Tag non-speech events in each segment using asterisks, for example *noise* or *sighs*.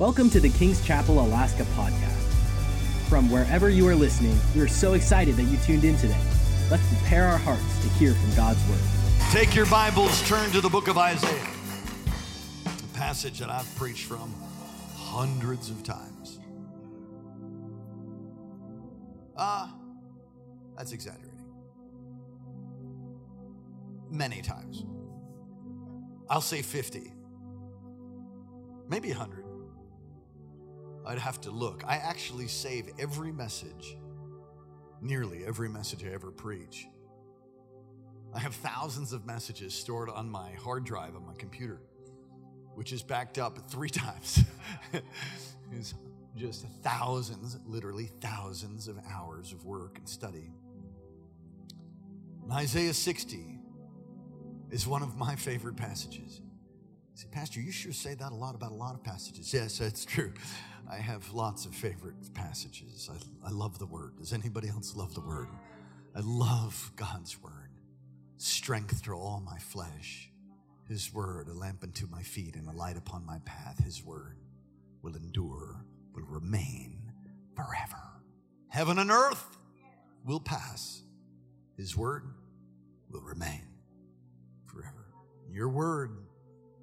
Welcome to the King's Chapel Alaska podcast. From wherever you are listening, we are so excited that you tuned in today. Let's prepare our hearts to hear from God's Word. Take your Bibles, turn to the book of Isaiah, a passage that I've preached from hundreds of times. Ah, uh, that's exaggerating. Many times. I'll say 50, maybe 100. I'd have to look. I actually save every message, nearly every message I ever preach. I have thousands of messages stored on my hard drive on my computer, which is backed up three *laughs* times. it's just thousands, literally thousands of hours of work and study. And Isaiah 60 is one of my favorite passages. Say, Pastor, you sure say that a lot about a lot of passages. Yes, that's true. I have lots of favorite passages. I, I love the Word. Does anybody else love the Word? I love God's Word. Strength to all my flesh. His Word, a lamp unto my feet and a light upon my path. His Word will endure, will remain forever. Heaven and earth will pass. His Word will remain forever. Your Word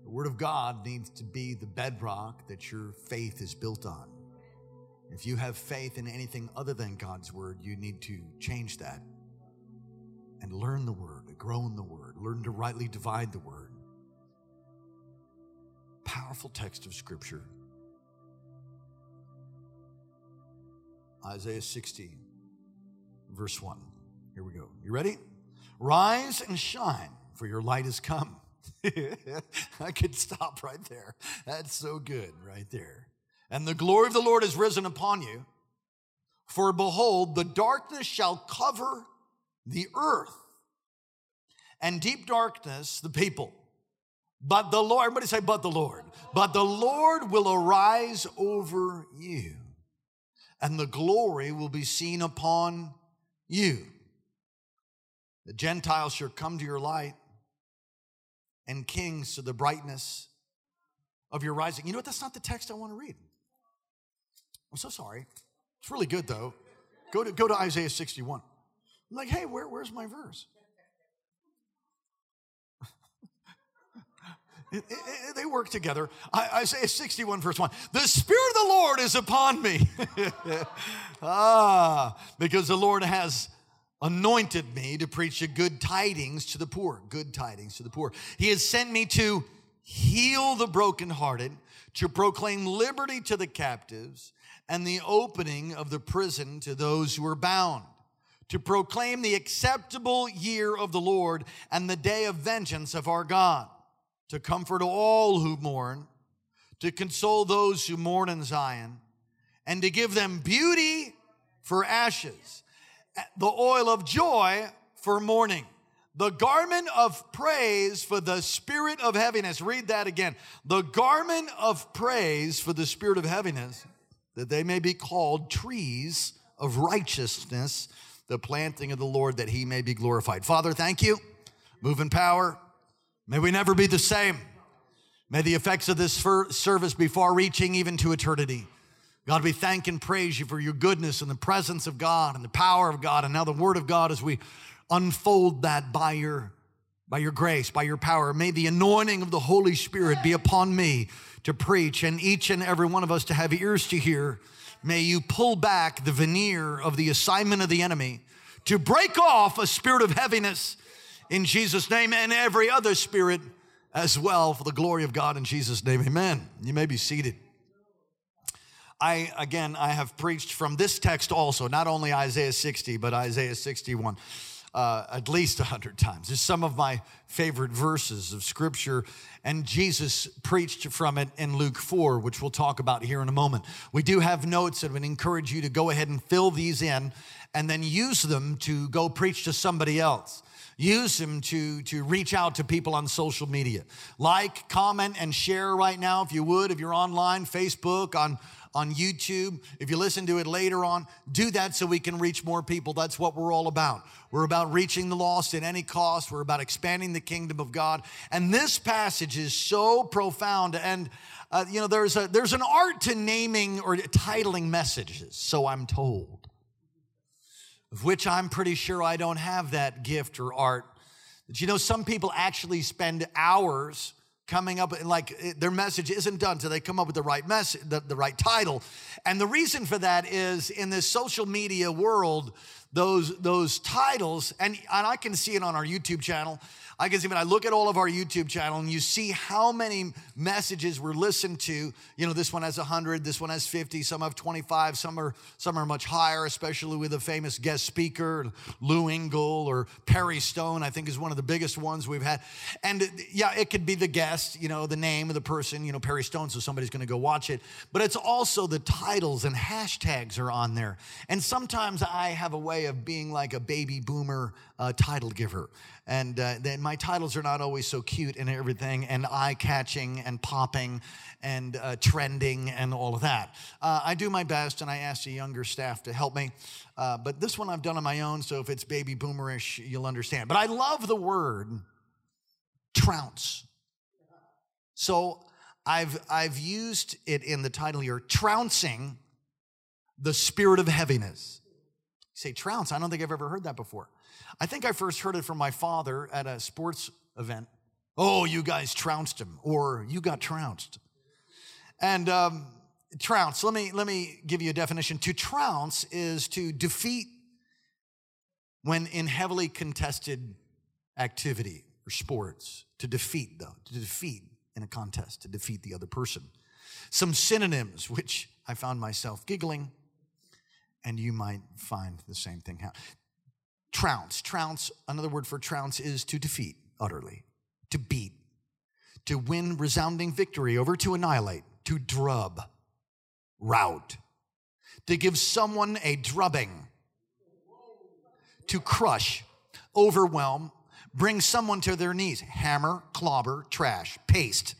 the Word of God needs to be the bedrock that your faith is built on. If you have faith in anything other than God's Word, you need to change that and learn the Word, grow in the Word, learn to rightly divide the Word. Powerful text of Scripture. Isaiah 60, verse 1. Here we go. You ready? Rise and shine, for your light has come *laughs* I could stop right there. That's so good right there. And the glory of the Lord is risen upon you. For behold, the darkness shall cover the earth, and deep darkness the people. But the Lord, everybody say, but the Lord. But the Lord will arise over you, and the glory will be seen upon you. The Gentiles shall come to your light and kings to the brightness of your rising. You know what? That's not the text I want to read. I'm so sorry. It's really good though. Go to go to Isaiah 61. I'm like, hey, where, where's my verse? *laughs* It, it, it, they work together. I, Isaiah 61, verse 1. The Spirit of the Lord is upon me. *laughs* ah, because the Lord has anointed me to preach good tidings to the poor. Good tidings to the poor. He has sent me to heal the brokenhearted, to proclaim liberty to the captives, and the opening of the prison to those who are bound, to proclaim the acceptable year of the Lord and the day of vengeance of our God, to comfort all who mourn, to console those who mourn in Zion, and to give them beauty for ashes the oil of joy for mourning, the garment of praise for the spirit of heaviness. Read that again. The garment of praise for the spirit of heaviness, that they may be called trees of righteousness, the planting of the Lord, that he may be glorified. Father, thank you. Move in power. May we never be the same. May the effects of this service be far reaching even to eternity. God, we thank and praise you for your goodness and the presence of God and the power of God and now the word of God as we unfold that by your by your grace, by your power. May the anointing of the Holy Spirit be upon me to preach and each and every one of us to have ears to hear. May you pull back the veneer of the assignment of the enemy to break off a spirit of heaviness in Jesus' name and every other spirit as well for the glory of God in Jesus' name. Amen. You may be seated. I, again, I have preached from this text also, not only Isaiah 60, but Isaiah 61. Uh, at least a hundred times. It's some of my favorite verses of scripture, and Jesus preached from it in Luke 4, which we'll talk about here in a moment. We do have notes and would encourage you to go ahead and fill these in and then use them to go preach to somebody else. Use them to, to reach out to people on social media. Like, comment, and share right now if you would, if you're online, Facebook, on on YouTube. If you listen to it later on, do that so we can reach more people. That's what we're all about. We're about reaching the lost at any cost. We're about expanding the kingdom of God. And this passage is so profound. And uh, you know, there's a there's an art to naming or titling messages. So I'm told, of which I'm pretty sure I don't have that gift or art. But you know, some people actually spend hours coming up like their message isn't done till they come up with the right message the, the right title. And the reason for that is in this social media world those those titles and, and i can see it on our youtube channel I can see when I look at all of our YouTube channel and you see how many messages were listened to. You know, this one has 100, this one has 50, some have 25, some are some are much higher, especially with a famous guest speaker, Lou Engle or Perry Stone, I think is one of the biggest ones we've had. And yeah, it could be the guest, you know, the name of the person, you know, Perry Stone, so somebody's going to go watch it. But it's also the titles and hashtags are on there. And sometimes I have a way of being like a baby boomer uh, title giver. And uh, then my titles are not always so cute and everything, and eye catching and popping and uh, trending and all of that. Uh, I do my best, and I ask the younger staff to help me. Uh, but this one I've done on my own, so if it's baby boomerish, you'll understand. But I love the word trounce. So I've, I've used it in the title here, trouncing the spirit of heaviness. Say trounce, I don't think I've ever heard that before. I think I first heard it from my father at a sports event. Oh, you guys trounced him, or you got trounced. And um, trounce, let me, let me give you a definition. To trounce is to defeat when in heavily contested activity or sports. To defeat, though, to defeat in a contest, to defeat the other person. Some synonyms, which I found myself giggling, and you might find the same thing. Happen. Trounce. Trounce, another word for trounce is to defeat utterly, to beat, to win resounding victory over, to annihilate, to drub, rout, to give someone a drubbing, to crush, overwhelm, bring someone to their knees, hammer, clobber, trash, paste,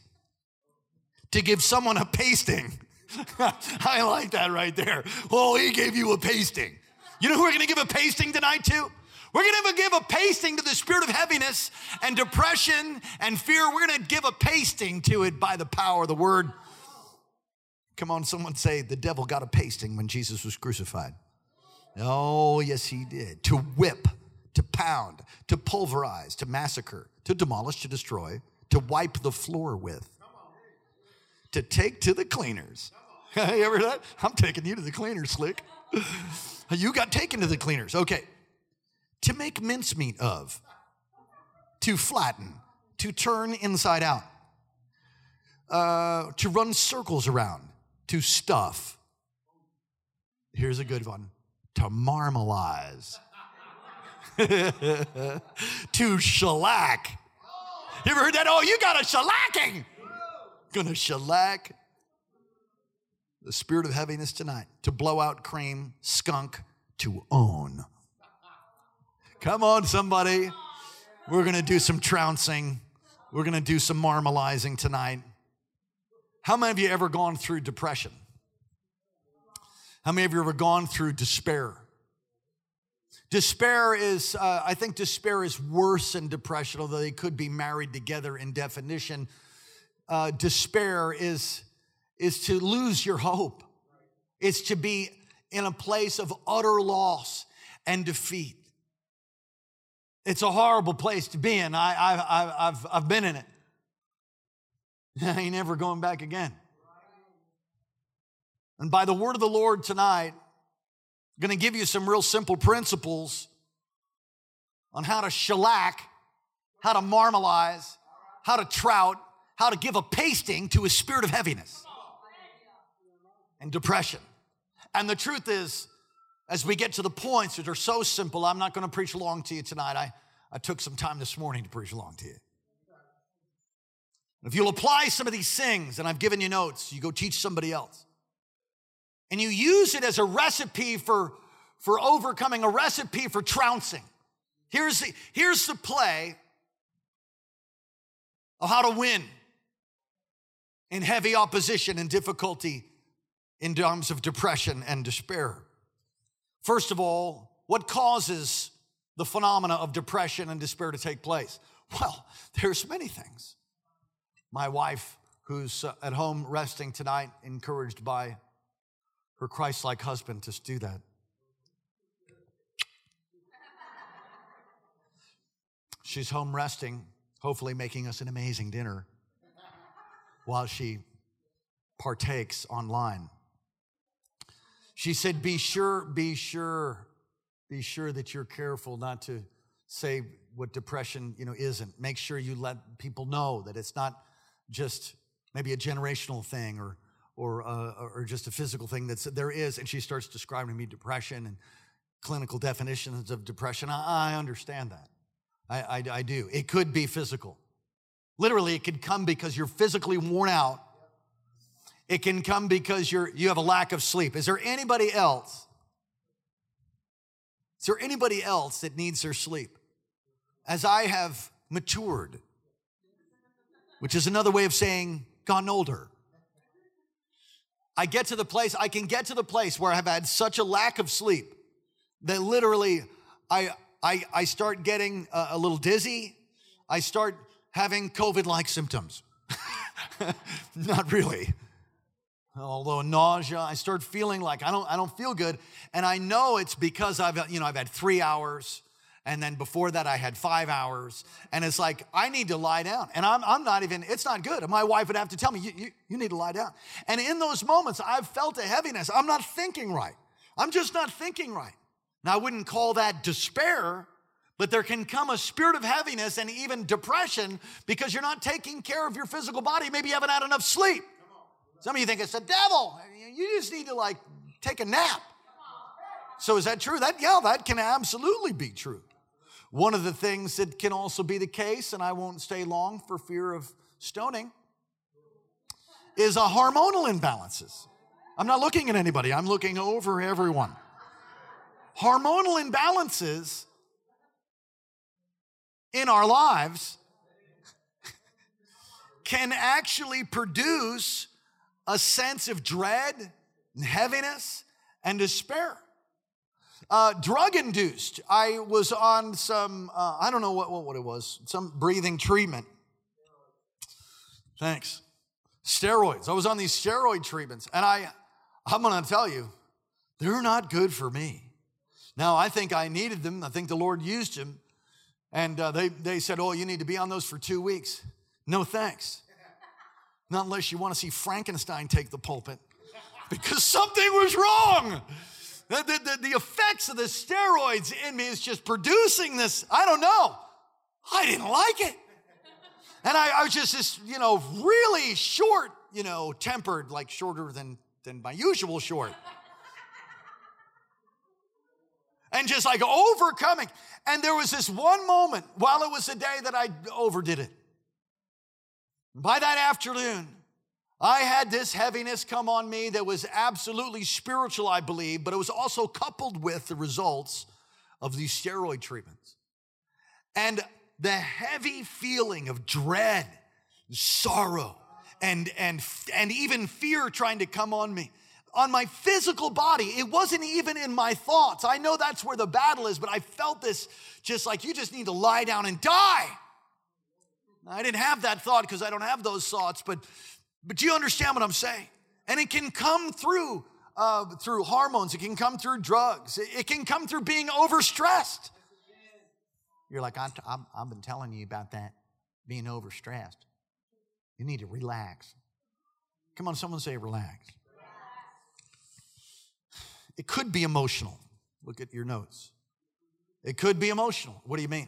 to give someone a pasting. *laughs* I like that right there. Oh, he gave you a pasting. You know who we're going to give a pasting tonight to? We're going to give a pasting to the spirit of heaviness and depression and fear. We're going to give a pasting to it by the power of the word. Come on, someone say the devil got a pasting when Jesus was crucified. Oh, yes, he did. To whip, to pound, to pulverize, to massacre, to demolish, to destroy, to wipe the floor with, to take to the cleaners. *laughs* you ever that? I'm taking you to the cleaners, slick. *laughs* You got taken to the cleaners. Okay. To make mincemeat of, to flatten, to turn inside out, uh, to run circles around, to stuff. Here's a good one to marmalize, *laughs* to shellac. You ever heard that? Oh, you got a shellacking. Gonna shellac the spirit of heaviness tonight to blow out cream, skunk, to own. Come on, somebody. We're going to do some trouncing. We're going to do some marmalizing tonight. How many of you ever gone through depression? How many of you ever gone through despair? Despair is, uh, I think despair is worse than depression, although they could be married together in definition. Uh, despair is is to lose your hope. It's to be in a place of utter loss and defeat. It's a horrible place to be in. I, I, have I've been in it. *laughs* I ain't never going back again. And by the word of the Lord tonight, I'm going to give you some real simple principles on how to shellac, how to marmalize, how to trout, how to give a pasting to a spirit of heaviness and depression. And the truth is, as we get to the points that are so simple, I'm not going to preach long to you tonight. I, I took some time this morning to preach long to you. If you'll apply some of these things, and I've given you notes, you go teach somebody else. And you use it as a recipe for, for overcoming, a recipe for trouncing. Here's the, here's the play of how to win in heavy opposition and difficulty in times of depression and despair. First of all, what causes the phenomena of depression and despair to take place? Well, *laughs* there's many things. My wife, who's uh, at home resting tonight, encouraged by her Christ like husband to do that. She's home resting, hopefully making us an amazing dinner while she partakes online. She said, Be sure, be sure, be sure that you're careful not to say what depression you know isn't. Make sure you let people know that it's not just maybe a generational thing or or uh, or just a physical thing that's there is. And she starts describing to me depression and clinical definitions of depression. I, I understand that. I, I, I do. It could be physical. Literally, it could come because you're physically worn out. It can come because you're, you have a lack of sleep. Is there anybody else? Is there anybody else that needs their sleep? As I have matured, which is another way of saying gotten older. I get to the place, I can get to the place where I've had such a lack of sleep that literally I, I, I start getting a, a little dizzy. I start having COVID like symptoms. *laughs* Not really. Although nausea, I start feeling like I don't, I don't feel good. And I know it's because I've, you know, I've had three hours. And then before that, I had five hours. And it's like, I need to lie down. And I'm, I'm not even, it's not good. My wife would have to tell me, you, you, you need to lie down. And in those moments, I've felt a heaviness. I'm not thinking right. I'm just not thinking right. Now, I wouldn't call that despair, but there can come a spirit of heaviness and even depression because you're not taking care of your physical body. Maybe you haven't had enough sleep. Some of you think it's the devil. You just need to like take a nap. So is that true? That yeah, that can absolutely be true. One of the things that can also be the case, and I won't stay long for fear of stoning, is a hormonal imbalances. I'm not looking at anybody, I'm looking over everyone. Hormonal imbalances in our lives can actually produce a sense of dread and heaviness and despair. Uh, drug induced. I was on some, uh, I don't know what, what it was, some breathing treatment. Thanks. Steroids. I was on these steroid treatments, and I, I'm gonna tell you, they're not good for me. Now, I think I needed them. I think the Lord used them. And uh, they, they said, Oh, you need to be on those for two weeks. No thanks. Not unless you want to see Frankenstein take the pulpit because something was wrong. The, the, the, effects of the steroids in me is just producing this. I don't know. I didn't like it. And I, I was just this, you know, really short, you know, tempered, like shorter than, than my usual short and just like overcoming. And there was this one moment while it was the day that I overdid it. By that afternoon, I had this heaviness come on me that was absolutely spiritual, I believe, but it was also coupled with the results of these steroid treatments. And the heavy feeling of dread, sorrow, and, and, and even fear trying to come on me on my physical body. It wasn't even in my thoughts. I know that's where the battle is, but I felt this just like you just need to lie down and die. I didn't have that thought because I don't have those thoughts, but but you understand what I'm saying? And it can come through uh, through hormones. It can come through drugs. It, can come through being overstressed. You're like, i i I've been telling you about that, being overstressed. You need to relax. Come on, someone say relax. It could be emotional. Look at your notes. It could be emotional. What do you mean?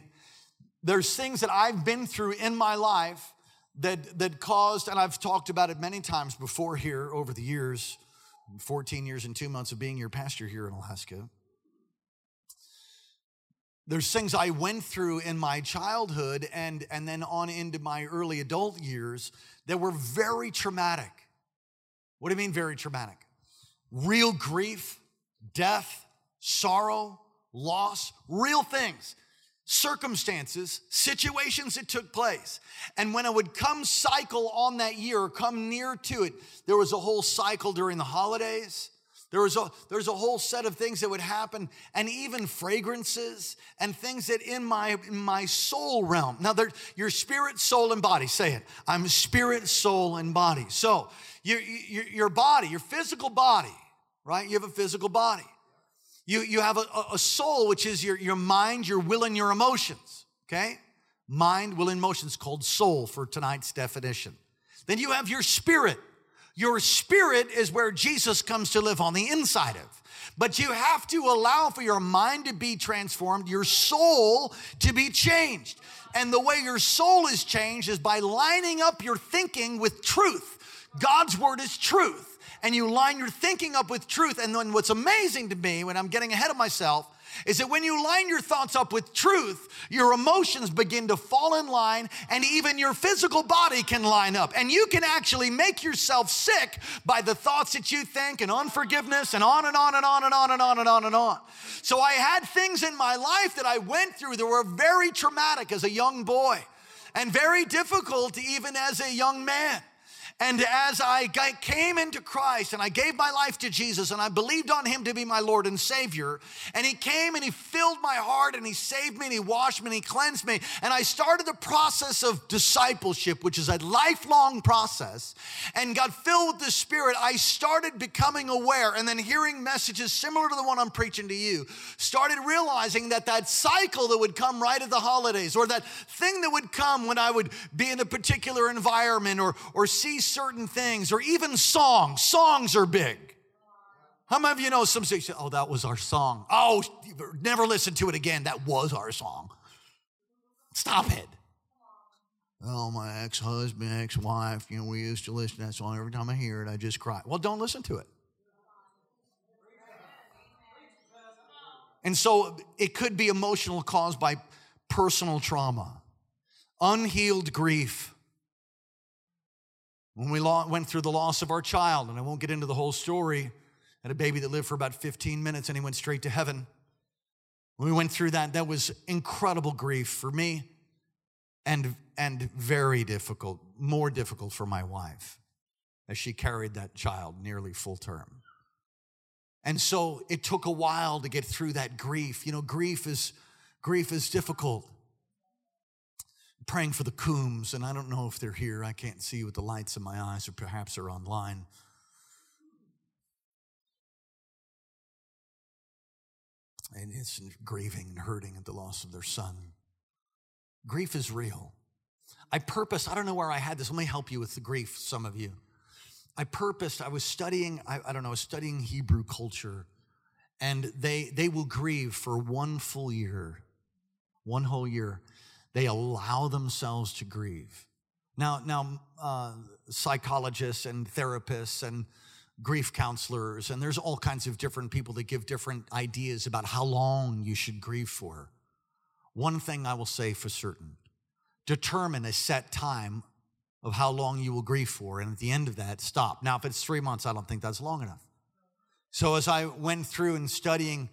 There's things that I've been through in my life that, that caused, and I've talked about it many times before here over the years 14 years and two months of being your pastor here in Alaska. There's things I went through in my childhood and, and then on into my early adult years that were very traumatic. What do you mean, very traumatic? Real grief, death, sorrow, loss, real things. circumstances, situations that took place. And when it would come cycle on that year, come near to it, there was a whole cycle during the holidays. There was a there's a whole set of things that would happen, and even fragrances and things that in my in my soul realm. Now, there, your spirit, soul, and body. Say it. I'm spirit, soul, and body. So your your, your body, your physical body, right? You have a physical body. You, you have a, a soul, which is your, your mind, your will, and your emotions, okay? Mind, will, and emotions called soul for tonight's definition. Then you have your spirit. Your spirit is where Jesus comes to live on the inside of. But you have to allow for your mind to be transformed, your soul to be changed. And the way your soul is changed is by lining up your thinking with truth. God's word is truth and you line your thinking up with truth. And then what's amazing to me when I'm getting ahead of myself is that when you line your thoughts up with truth, your emotions begin to fall in line, and even your physical body can line up. And you can actually make yourself sick by the thoughts that you think, and unforgiveness, and on and on and on and on and on and on and on. So I had things in my life that I went through that were very traumatic as a young boy, and very difficult even as a young man. And as I came into Christ and I gave my life to Jesus and I believed on him to be my Lord and Savior, and he came and he filled my heart and he saved me and he washed me and he cleansed me, and I started the process of discipleship, which is a lifelong process, and got filled with the Spirit, I started becoming aware and then hearing messages similar to the one I'm preaching to you, started realizing that that cycle that would come right at the holidays or that thing that would come when I would be in a particular environment or, or see certain things, or even songs. Songs are big. How many of you know some say, oh, that was our song? Oh, never listen to it again. That was our song. Stop it. Oh, my ex husband, ex wife, you know, we used to listen to that song. Every time I hear it, I just cry. Well, don't listen to it. And so it could be emotional caused by personal trauma, unhealed grief, when we went through the loss of our child, and I won't get into the whole story, had a baby that lived for about 15 minutes and he went straight to heaven. When we went through that, that was incredible grief for me and, and very difficult, more difficult for my wife as she carried that child nearly full term. And so it took a while to get through that grief. You know, grief is grief is difficult praying for the Coombs, and I don't know if they're here. I can't see with the lights in my eyes, or perhaps they're online. And it's grieving and hurting at the loss of their son. Grief is real. I purpose, I don't know where I had this. Let me help you with the grief, some of you. I purposed, I was studying, I, I don't know, I was studying Hebrew culture, and they they will grieve for one full year, one whole year. They allow themselves to grieve. Now, now, uh, psychologists and therapists and grief counselors, and there's all kinds of different people that give different ideas about how long you should grieve for. One thing I will say for certain determine a set time of how long you will grieve for, and at the end of that, stop. Now, if it's three months, I don't think that's long enough. So, as I went through and studying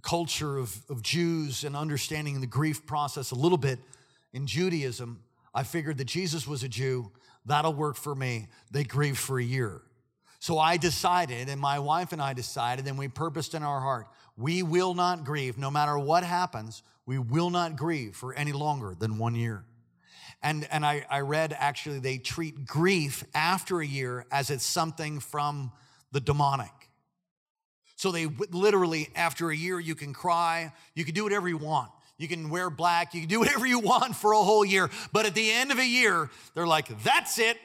culture of, of Jews and understanding the grief process a little bit in Judaism, I figured that Jesus was a Jew. That'll work for me. They grieved for a year. So I decided, and my wife and I decided, and we purposed in our heart, we will not grieve. No matter what happens, we will not grieve for any longer than one year. And, and I, I read actually they treat grief after a year as it's something from the demonic. So they literally, after a year, you can cry, you can do whatever you want. You can wear black, you can do *laughs* whatever you want for a whole year. But at the end of a year, they're like, that's it.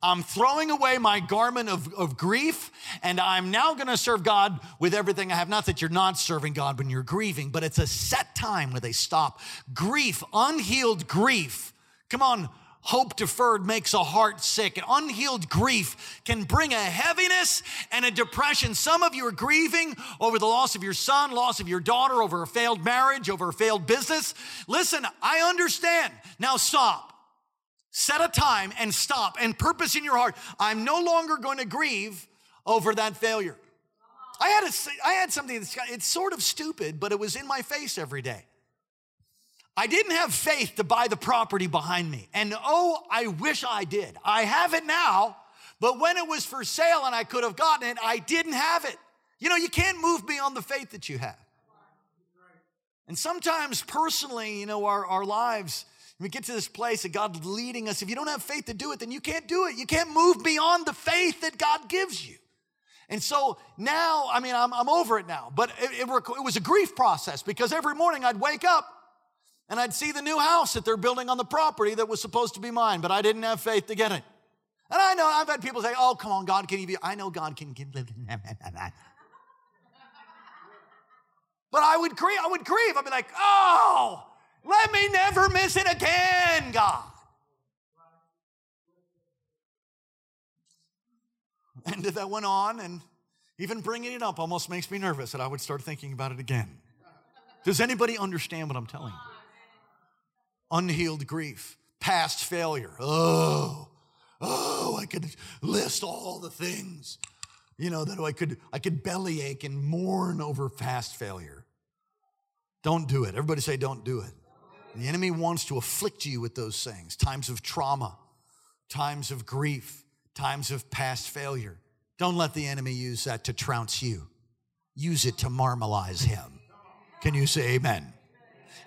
I'm throwing away my garment of, of grief, and I'm now gonna serve God with everything I have. Not that you're not serving God when you're grieving, but it's a set time where they stop. Grief, unhealed grief. Come on, Hope deferred makes a heart sick. And unhealed grief can bring a heaviness and a depression. Some of you are grieving over the loss of your son, loss of your daughter, over a failed marriage, over a failed business. Listen, I understand. Now stop. Set a time and stop and purpose in your heart. I'm no longer going to grieve over that failure. I had, a, I had something that's it's sort of stupid, but it was in my face every day. I didn't have faith to buy the property behind me. And oh, I wish I did. I have it now, but when it was for sale and I could have gotten it, I didn't have it. You know, you can't move beyond the faith that you have. And sometimes personally, you know, our, our lives, we get to this place that God's leading us. If you don't have faith to do it, then you can't do it. You can't move beyond the faith that God gives you. And so now, I mean, I'm, I'm over it now, but it, it, it was a grief process because every morning I'd wake up and I'd see the new house that they're building on the property that was supposed to be mine, but I didn't have faith to get it. And I know I've had people say, "Oh, come on, God can give you." I know God can give. *laughs* but I would grieve. I would grieve. I'd be like, "Oh, let me never miss it again, God." And that went on, and even bringing it up almost makes me nervous that I would start thinking about it again. Does anybody understand what I'm telling you? Unhealed grief, past failure. Oh, oh, I could list all the things, you know, that I could I could bellyache and mourn over past failure. Don't do it. Everybody say, don't do it. The enemy wants to afflict you with those things times of trauma, times of grief, times of past failure. Don't let the enemy use that to trounce you. Use it to marmalize him. Can you say amen?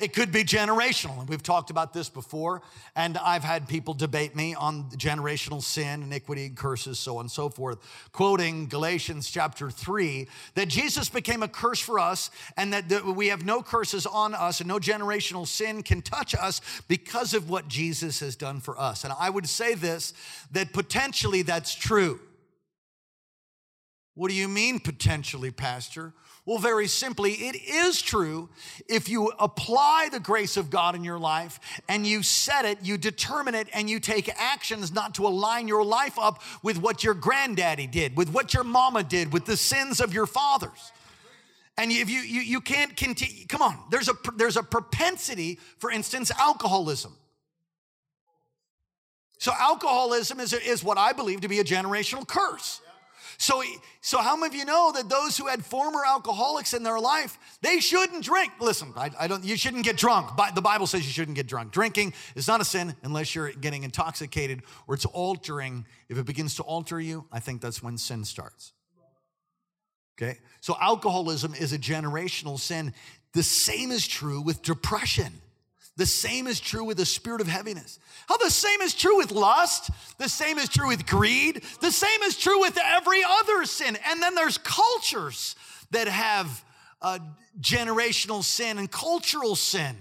It could be generational. And we've talked about this before. And I've had people debate me on generational sin, iniquity, and curses, so on and so forth, quoting Galatians chapter 3 that Jesus became a curse for us and that we have no curses on us and no generational sin can touch us because of what Jesus has done for us. And I would say this that potentially that's true. What do you mean, potentially, Pastor? Well, very simply, it is true if you apply the grace of God in your life and you set it, you determine it, and you take actions not to align your life up with what your granddaddy did, with what your mama did, with the sins of your fathers. And if you, you, you can't continue, come on, there's a, there's a propensity, for instance, alcoholism. So, alcoholism is, is what I believe to be a generational curse. So, so how many of you know that those who had former alcoholics in their life, they shouldn't drink? Listen, I, I don't. You shouldn't get drunk. The Bible says you shouldn't get drunk. Drinking is not a sin unless you're getting intoxicated or it's altering. If it begins to alter you, I think that's when sin starts. Okay, so alcoholism is a generational sin. The same is true with depression. The same is true with the spirit of heaviness. How the same is true with lust. The same is true with greed. The same is true with every other sin. And then there's cultures that have uh, generational sin and cultural sin.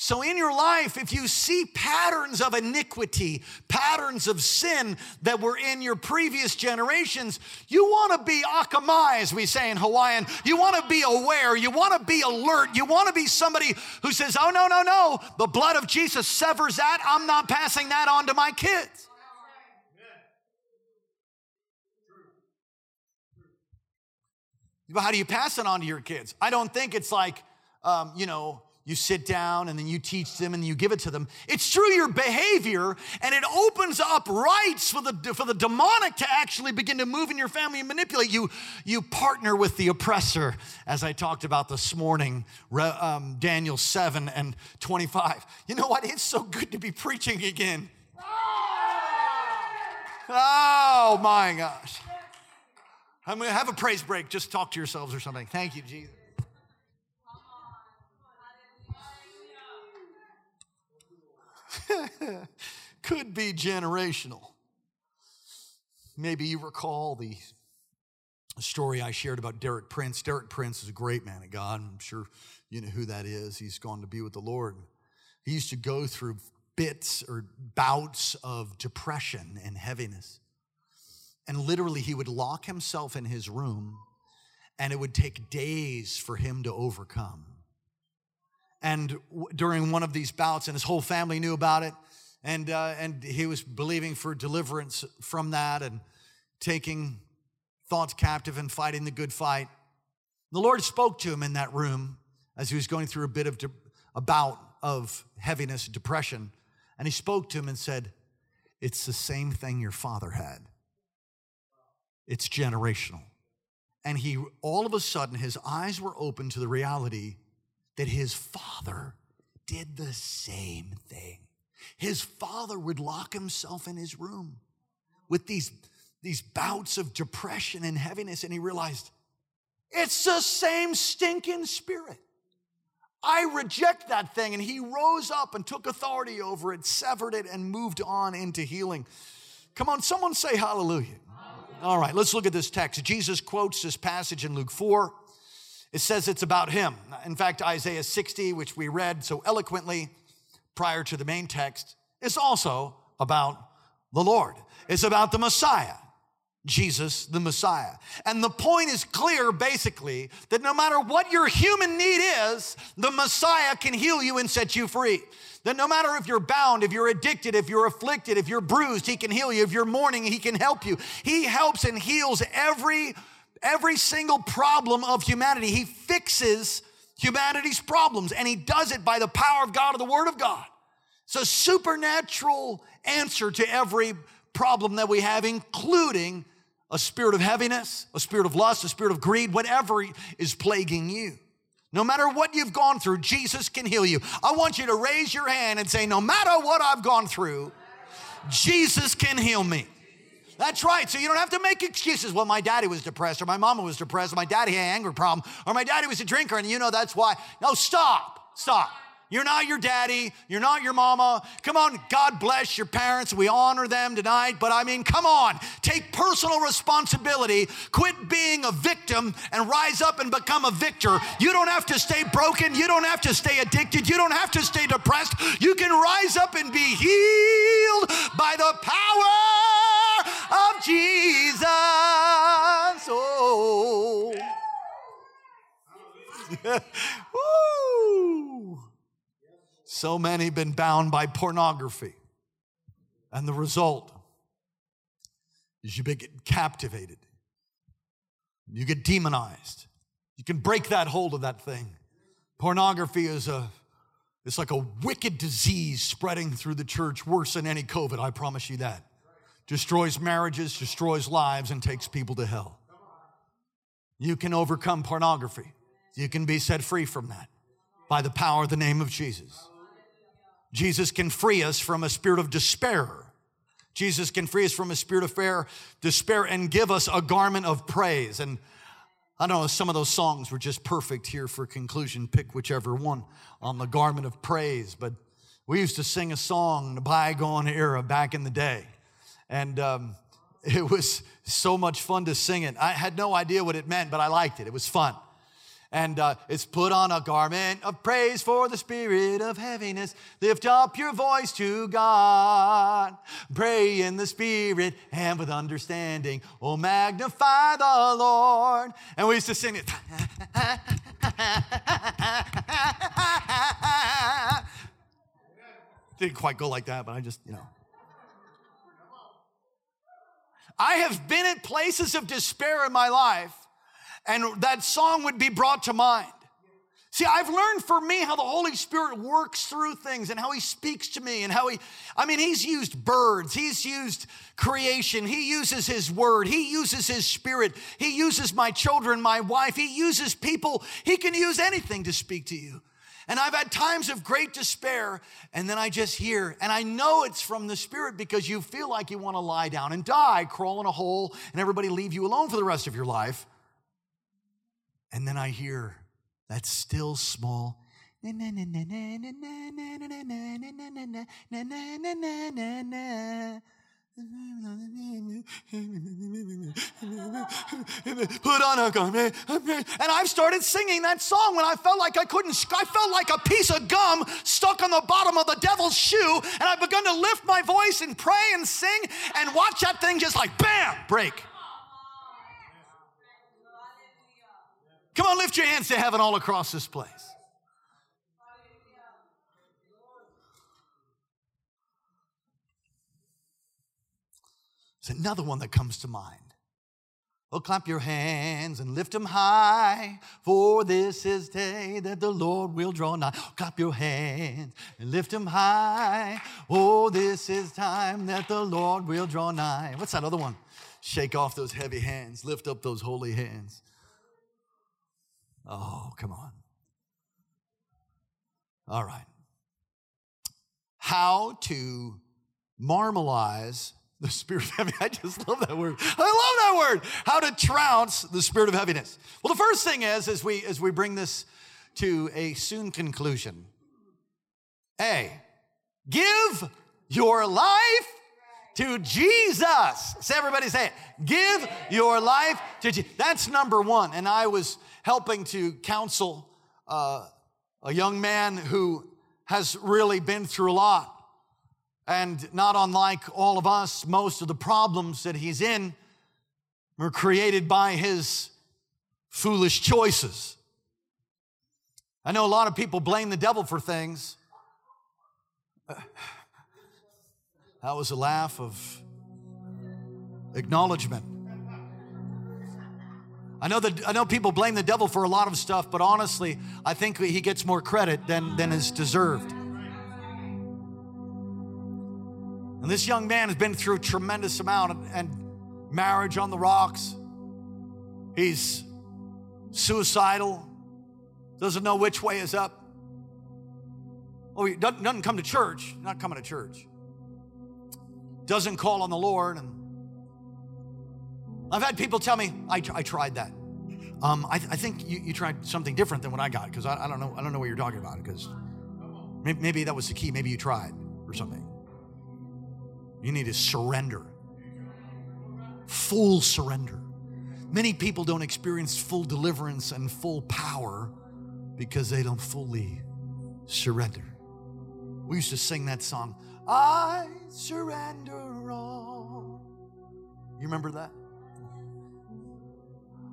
So, in your life, if you see patterns of iniquity, patterns of sin that were in your previous generations, you want to be akamai, as we say in Hawaiian. You want to be aware. You want to be alert. You want to be somebody who says, Oh, no, no, no. The blood of Jesus severs that. I'm not passing that on to my kids. But how do you pass it on to your kids? I don't think it's like, um, you know, you sit down and then you teach them and you give it to them. It's through your behavior and it opens up rights for the, for the demonic to actually begin to move in your family and manipulate you. You partner with the oppressor, as I talked about this morning, um, Daniel 7 and 25. You know what? It's so good to be preaching again. Oh my gosh. I'm going to have a praise break. Just talk to yourselves or something. Thank you, Jesus. *laughs* could be generational. Maybe you recall the story I shared about Derek Prince. Derek Prince is a great man of God. I'm sure you know who that is. He's gone to be with the Lord. He used to go through bits or bouts of depression and heaviness. And literally, he would lock himself in his room, and it would take days for him to overcome. And w- during one of these bouts, and his whole family knew about it, and, uh, and he was believing for deliverance from that and taking thoughts captive and fighting the good fight. The Lord spoke to him in that room as he was going through a bit of de- a bout of heaviness, depression, and he spoke to him and said, It's the same thing your father had. it's generational. And he, all of a sudden, his eyes were open to the reality that his father did the same thing. His father would lock himself in his room with these, these bouts of depression and heaviness, and he realized it's the same stinking spirit. I reject that thing. And he rose up and took authority over it, severed it, and moved on into healing. Come on, someone say hallelujah. All right, let's look at this text. Jesus quotes this passage in Luke 4. It says it's about him. In fact, Isaiah 60, which we read so eloquently prior to the main text, is also about the Lord. It's about the Messiah. Jesus, the Messiah. And the point is clear basically that no matter what your human need is, the Messiah can heal you and set you free. That no matter if you're bound, if you're addicted, if you're afflicted, if you're bruised, he can heal you. If you're mourning, he can help you. He helps and heals every every single problem of humanity. He fixes humanity's problems and he does it by the power of God of the word of God. It's a supernatural answer to every problem that we have including a spirit of heaviness, a spirit of lust, a spirit of greed, whatever is plaguing you. No matter what you've gone through, Jesus can heal you. I want you to raise your hand and say, No matter what I've gone through, Jesus can heal me. That's right. So you don't have to make excuses. Well, my daddy was depressed, or my mama was depressed, or my daddy had an anger problem, or my daddy was a drinker, and you know that's why. No, stop. Stop. You're not your daddy. You're not your mama. Come on, God bless your parents. We honor them tonight. But I mean, come on, take personal responsibility. Quit being a victim and rise up and become a victor. You don't have to stay broken. You don't have to stay addicted. You don't have to stay depressed. You can rise up and be healed by the power of Jesus. Oh. *laughs* So many been bound by pornography. And the result is you get captivated. You get demonized. You can break that hold of that thing. Pornography is a it's like a wicked disease spreading through the church, worse than any COVID, I promise you that. Destroys marriages, destroys lives, and takes people to hell. You can overcome pornography. You can be set free from that by the power of the name of Jesus. Jesus can free us from a spirit of despair. Jesus can free us from a spirit of fear, despair and give us a garment of praise. And I know, some of those songs were just perfect here for conclusion. Pick whichever one on the garment of praise. But we used to sing a song, in the bygone era, back in the day. And um, *laughs* it was so much fun to sing it. I had no idea what it meant, but I liked it. It was fun. And uh, it's put on a garment of praise for the spirit of heaviness. Lift up your voice to God. Pray in the spirit and with understanding. Oh, magnify the Lord. And we used to sing it. *laughs* Didn't quite go like that, but I just, you know. I have been at places of despair in my life and that song would be brought to mind. See, I've learned for me how the Holy Spirit works through things and how He speaks to me and how He, I mean, He's used birds, He's used creation, He uses His Word, He uses His Spirit, He uses my children, my wife, He uses people. He can use anything to speak to you. And I've had times of great despair, and then I just hear, and I know it's from the Spirit because you feel like you want to lie down and die, crawl in a hole, and everybody leave you alone for the rest of your life. And then I hear that still small. Put on a garment. And I've started singing that song when I felt like I couldn't, I felt like a piece of gum stuck on the bottom of the devil's shoe. And I've begun to lift my voice and pray and sing and watch that thing just like bam, break. Come on, lift your hands to heaven all across this place. There's another one that comes to mind. Oh, clap your hands and lift them high, for this is day that the Lord will draw nigh. Oh, clap your hands and lift them high. Oh, this is time that the Lord will draw nigh. What's that other one? Shake off those heavy hands, lift up those holy hands. Oh, come on. All right. How to marmalize the spirit of heaviness. *laughs* I just love that word. I love that word. How to trounce the spirit of heaviness. Well, the first thing is, as we as we bring this to a soon conclusion, A, give your life to Jesus. Say everybody say it. Give your life to Jesus. That's number one. And I was helping to counsel uh, a young man who has really been through a lot. And not unlike all of us, most of the problems that he's in were created by his foolish choices. I know a lot of people blame the devil for things. *sighs* That was a laugh of acknowledgement. I know that I know people blame the devil for a lot of stuff, but honestly, I think he gets more credit than, than is deserved. And this young man has been through a tremendous amount and, and marriage on the rocks. He's suicidal, doesn't know which way is up. Oh, he doesn't, doesn't come to church, not coming to church. Doesn't call on the Lord. And I've had people tell me, I, I tried that. Um, I, I, think you, you, tried something different than what I got because I, I, don't know. I don't know what you're talking about because maybe, maybe that was the key. Maybe you tried or something. You need to surrender, full surrender. Many people don't experience full deliverance and full power because they don't fully surrender. We used to sing that song, I surrender all. You remember that?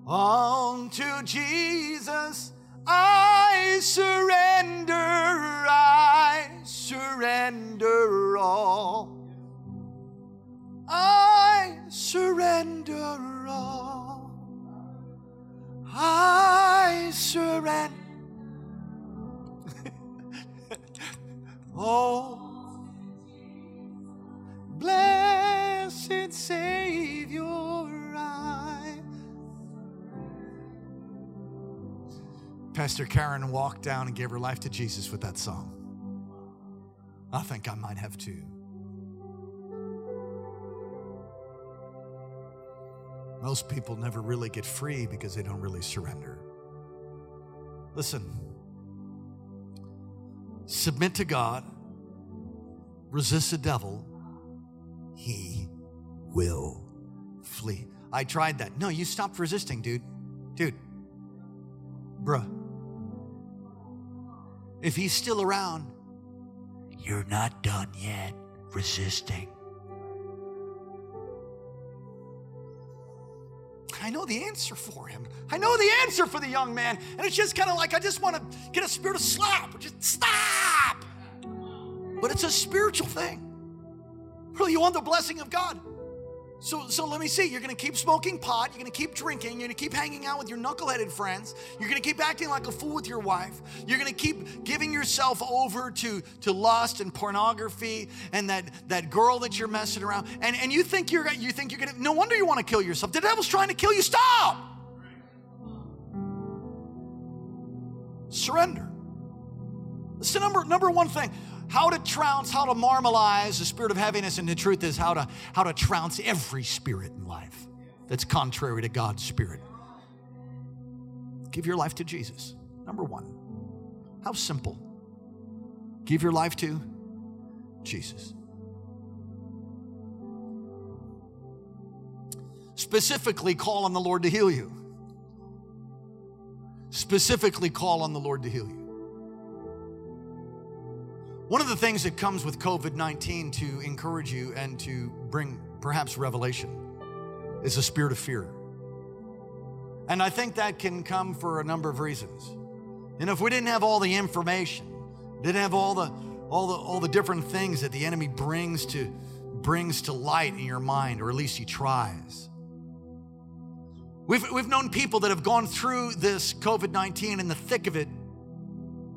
On to Jesus I surrender, I surrender all. I surrender all. I surrender. *laughs* oh, blessed Savior, I. Pastor Karen walked down and gave her life to Jesus with that song. I think I might have too. Most people never really get free because they don't really surrender. Listen, submit to God, resist the devil, he will flee. I tried that. No, you stopped resisting, dude. Dude, bruh. If he's still around, you're not done yet resisting. The answer for him. I know the answer for the young man. And it's just kind of like, I just want to get a spirit of slap. Just stop. But it's a spiritual thing. Really, you want the blessing of God. So, so let me see. You're going to keep smoking pot. You're going to keep drinking. You're going to keep hanging out with your knuckleheaded friends. You're going to keep acting like a fool with your wife. You're going to keep giving yourself over to, to lust and pornography and that, that girl that you're messing around. And, and you think you're you think you're going to. No wonder you want to kill yourself. The devil's trying to kill you. Stop. Surrender. That's the number number one thing how to trounce, how to marmalize the spirit of heaviness, and the truth is how to how to trounce every spirit in life that's contrary to God's spirit. Give your life to Jesus. Number one. How simple. Give your life to Jesus. Specifically, call on the Lord to heal you. Specifically, call on the Lord to heal you. One of the things that comes with COVID 19 to encourage you and to bring perhaps revelation is a spirit of fear. And I think that can come for a number of reasons. And if we didn't have all the information, didn't have all the all the all the different things that the enemy brings to brings to light in your mind, or at least he tries. We've, we've known people that have gone through this COVID 19 in the thick of it.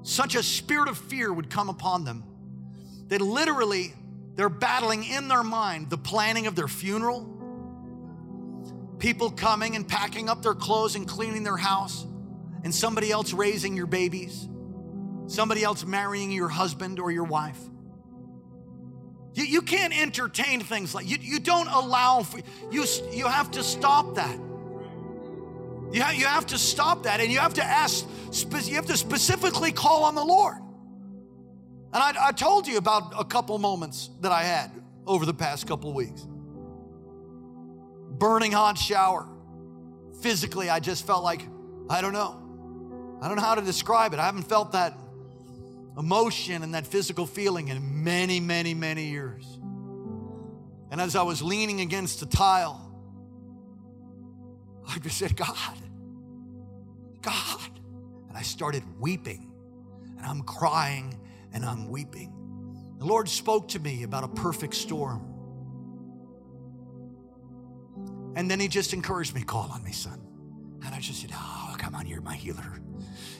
Such a spirit of fear would come upon them that literally they're battling in their mind the planning of their funeral, people coming and packing up their clothes and cleaning their house, and somebody else raising your babies, somebody else marrying your husband or your wife. You, you can't entertain things like you, you don't allow for, you you have to stop that. You have, you have to stop that and you have to ask, you have to specifically call on the Lord. And I, I told you about a couple moments that I had over the past couple weeks. Burning hot shower. Physically, I just felt like, I don't know. I don't know how to describe it. I haven't felt that emotion and that physical feeling in many, many, many years. And as I was leaning against the tile, I just said, God, God. And I started weeping, and I'm crying and I'm weeping. The Lord spoke to me about a perfect storm. And then He just encouraged me, call on me, son. And I just said, Oh, come on, you're my healer.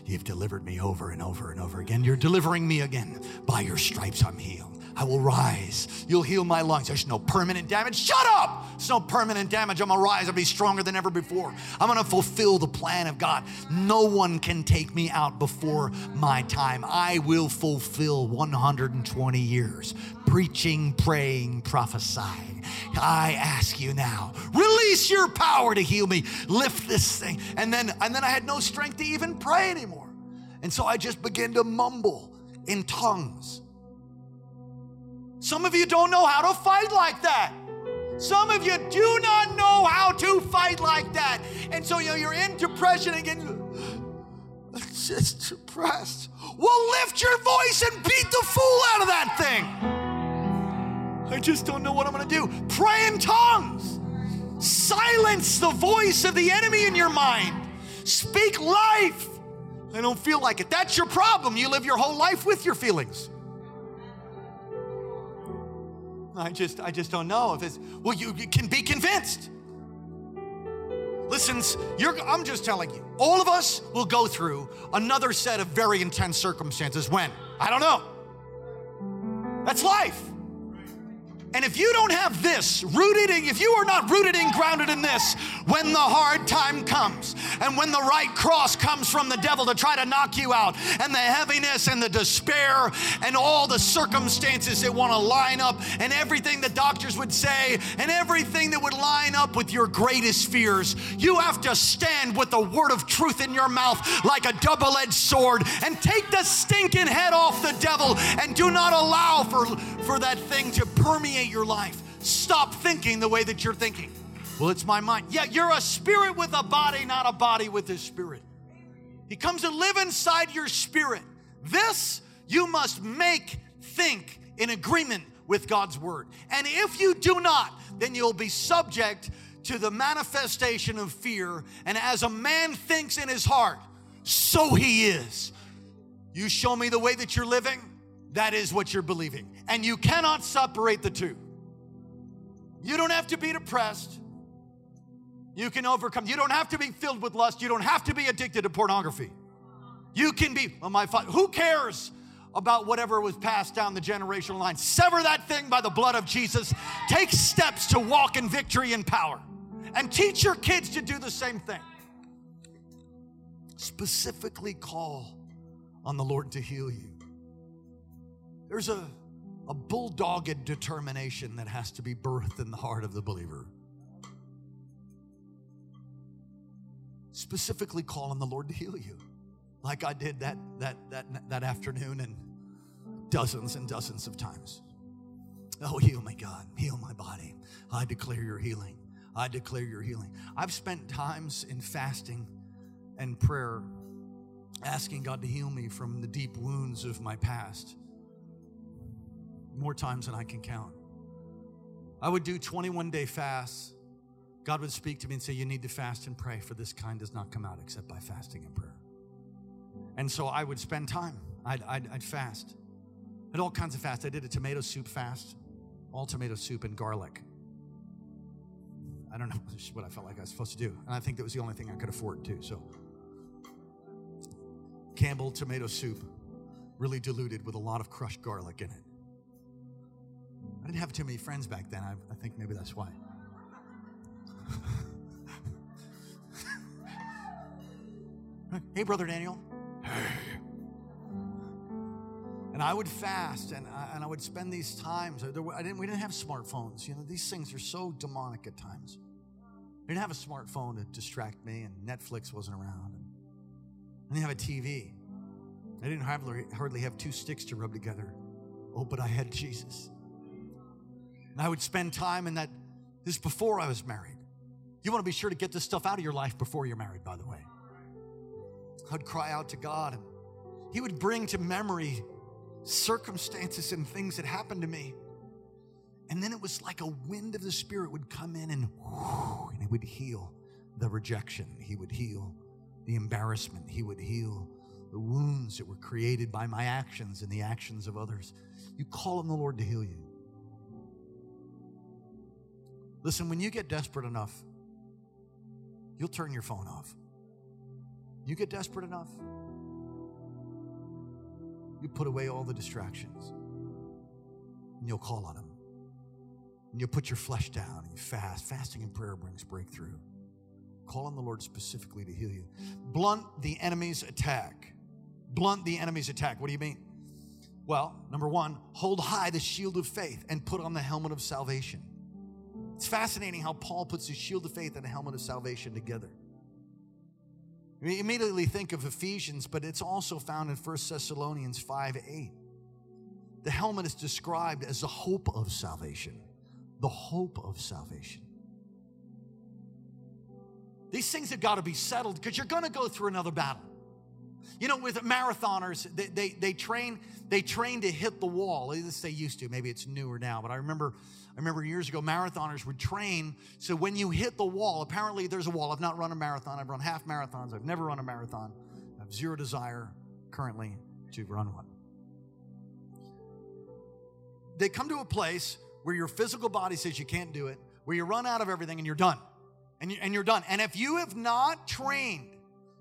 You've delivered me over and over and over again. You're delivering me again. By your stripes, I'm healed. I will rise. You'll heal my lungs. There's no permanent damage. Shut up! There's no permanent damage. I'm gonna rise. I'll be stronger than ever before. I'm gonna fulfill the plan of God. No one can take me out before my time. I will fulfill 120 years preaching, praying, prophesying. I ask you now, release your power to heal me. Lift this thing. And then and then I had no strength to even pray anymore. And so I just began to mumble in tongues. Some of you don't know how to fight like that. Some of you do not know how to fight like that. And so you know, you're in depression again. It's just depressed. Well, lift your voice and beat the fool out of that thing. I just don't know what I'm going to do. Pray in tongues. Silence the voice of the enemy in your mind. Speak life. I don't feel like it. That's your problem. You live your whole life with your feelings. I just, I just don't know if it's, well, you, you can be convinced. Listen, I'm just telling you, all of us will go through another set of very intense circumstances. When? I don't know. That's life. And if you don't have this rooted in, if you are not rooted and grounded in this, when the hard time comes and when the right cross comes from the devil to try to knock you out, and the heaviness and the despair and all the circumstances that want to line up, and everything the doctors would say, and everything that would line up with your greatest fears, you have to stand with the word of truth in your mouth like a double edged sword and take the stinking head off the devil and do not allow for, for that thing to permeate permeate your life. Stop thinking the way that you're thinking. Well, it's my mind. Yeah, you're a spirit with a body, not a body with a spirit. He comes to live inside your spirit. This you must make think in agreement with God's word. And if you do not, then you'll be subject to the manifestation of fear. And as a man thinks in his heart, so he is. You show me the way that you're living, that is what you're believing. And you cannot separate the two. You don't have to be depressed. You can overcome. You don't have to be filled with lust. You don't have to be addicted to pornography. You can be, well, my father, who cares about whatever was passed down the generational line? Sever that thing by the blood of Jesus. Take steps to walk in victory and power. And teach your kids to do the same thing. Specifically call on the Lord to heal you. There's a, a bulldogged determination that has to be birthed in the heart of the believer. Specifically call on the Lord to heal you, like I did that, that, that, that afternoon and dozens and dozens of times. Oh, heal my God. Heal my body. I declare your healing. I declare your healing. I've spent times in fasting and prayer asking God to heal me from the deep wounds of my past more times than I can count. I would do 21 day fasts. God would speak to me and say, You need to fast and pray, for this kind does not come out except by fasting and prayer. And so I would spend time. I'd, I'd, I'd fast. I all kinds of fasts. I did a tomato soup fast, all tomato soup and garlic. I don't know *laughs* what I felt like I was supposed to do. And I think that was the only thing I could afford too. So Campbell tomato soup, really diluted with a lot of crushed garlic in it. I didn't have too many friends back then. I, I think maybe that's why. *laughs* hey, Brother Daniel. *sighs* And I would fast and I, and I would spend these times. I didn't, we didn't have smartphones. You know, these things are so demonic at times. I didn't have a smartphone to distract me, and Netflix wasn't around. And I didn't have a TV. I didn't hardly, hardly have two sticks to rub together. Oh, but I had Jesus. And I would spend time in that. This is before I was married. You want to be sure to get this stuff out of your life before you're married, by the way. I'd cry out to God, and He would bring to memory circumstances and things that happened to me. And then it was like a wind of the Spirit would come in and, whoo, and it would heal the rejection. He would heal the embarrassment. He would heal the wounds that were created by my actions and the actions of others. You call on the Lord to heal you. Listen, when you get desperate enough, you'll turn your phone off. You get desperate enough, you put away all the distractions and you'll call on Him. And you'll put your flesh down and you fast. Fasting and prayer brings breakthrough. Call on the Lord specifically to heal you. Blunt the enemy's attack. Blunt the enemy's attack. What do you mean? Well, number one, hold high the shield of faith and put on the helmet of salvation. It's fascinating how Paul puts the shield of faith and the helmet of salvation together. We immediately think of Ephesians, but it's also found in 1 Thessalonians 5 8. The helmet is described as the hope of salvation. The hope of salvation. These things have got to be settled because you're going to go through another battle. You know, with marathoners, they, they, they, train they train to hit the wall. At least they used to. Maybe it's newer now, but I remember I remember years ago, marathoners would train. So when you hit the wall, apparently there's a wall. I've not run a marathon. I've run half marathons. I've never run a marathon. I have zero desire currently to run one. They come to a place where your physical body says you can't do it, where you run out of everything and you're done. And, you, and you're done. And if you have not trained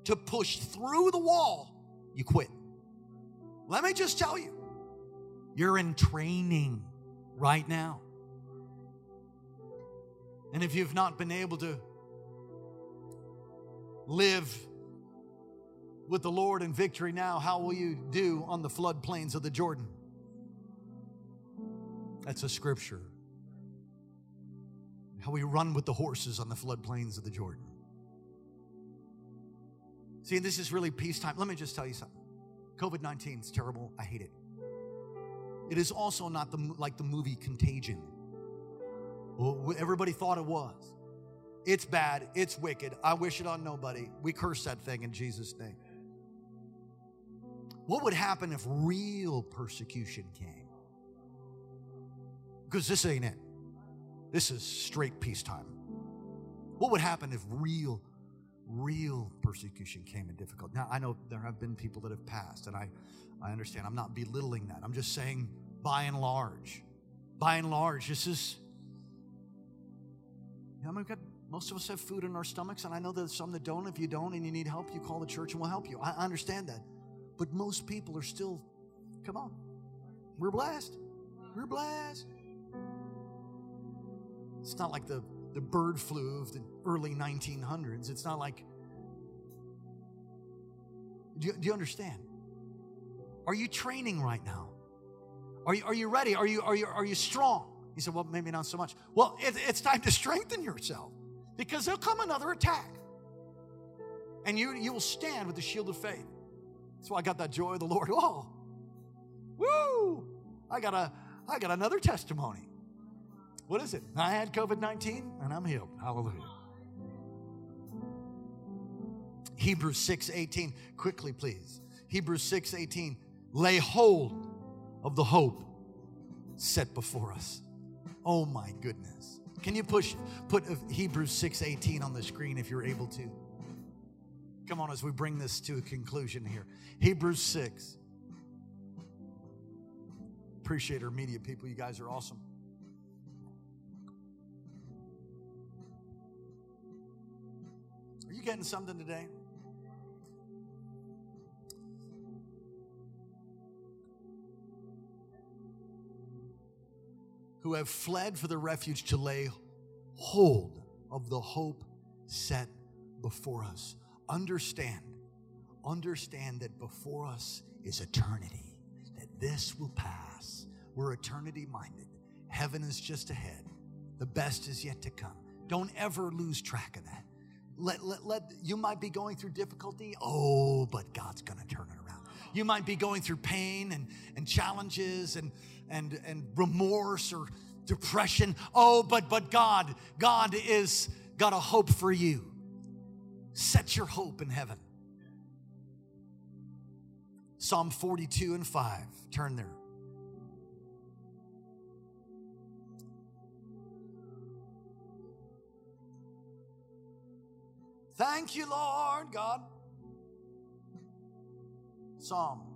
to push through the wall, you quit. Let me just tell you, you're in training right now. And if you've not been able to live with the Lord in victory now, how will you do on the floodplains of the Jordan? That's a scripture. How we run with the horses on the floodplains of the Jordan. See, this is really peacetime. Let me just tell you something. COVID 19 is terrible. I hate it. It is also not the, like the movie Contagion. Everybody thought it was. It's bad. It's wicked. I wish it on nobody. We curse that thing in Jesus' name. What would happen if real persecution came? Because this ain't it. This is straight peacetime. What would happen if real, real persecution came and difficult? Now, I know there have been people that have passed, and I, I understand. I'm not belittling that. I'm just saying, by and large, by and large, this is I mean, got, most of us have food in our stomachs, and I know there's some that don't. If you don't and you need help, you call the church and we'll help you. I understand that. But most people are still, come on, we're blessed. We're blessed. It's not like the, the bird flu of the early 1900s. It's not like, do you, do you understand? Are you training right now? Are you, are you ready? Are you, are, you, are you strong? He said, Well, maybe not so much. Well, it, it's time to strengthen yourself because there'll come another attack. And you, you will stand with the shield of faith. That's why I got that joy of the Lord. *laughs* Oh, woo! I got, a, I got another testimony. What is it? I had COVID 19 and I'm healed. Hallelujah. Hebrews 6 18. Quickly, please. Hebrews 6 18. Lay hold of the hope set before us. Oh my goodness. Can you push put Hebrews 6:18 on the screen if you're able to? Come on as we bring this to a conclusion here. Hebrews 6. Appreciate our media people. You guys are awesome. Are you getting something today? Who have fled for the refuge to lay hold of the hope set before us. Understand, understand that before us is eternity, that this will pass. We're eternity minded. Heaven is just ahead. The best is yet to come. Don't ever lose track of that. Let, let, let, you might be going through difficulty. Oh, but God's going to turn it around. You might be going through pain and, and challenges and, and, and remorse or depression. Oh, but but God, God is got a hope for you. Set your hope in heaven. Psalm 42 and 5. Turn there. Thank you, Lord God. Psalm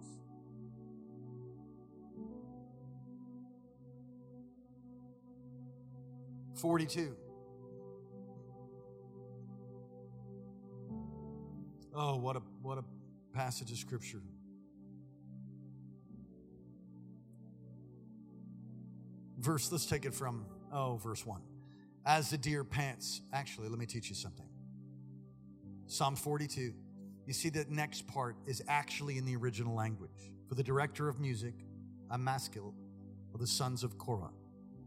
42. Oh, what a what a passage of scripture. Verse, let's take it from oh, verse 1. As the deer pants. Actually, let me teach you something. Psalm 42. You see that next part is actually in the original language. For the director of music, a maskil of the sons of Korah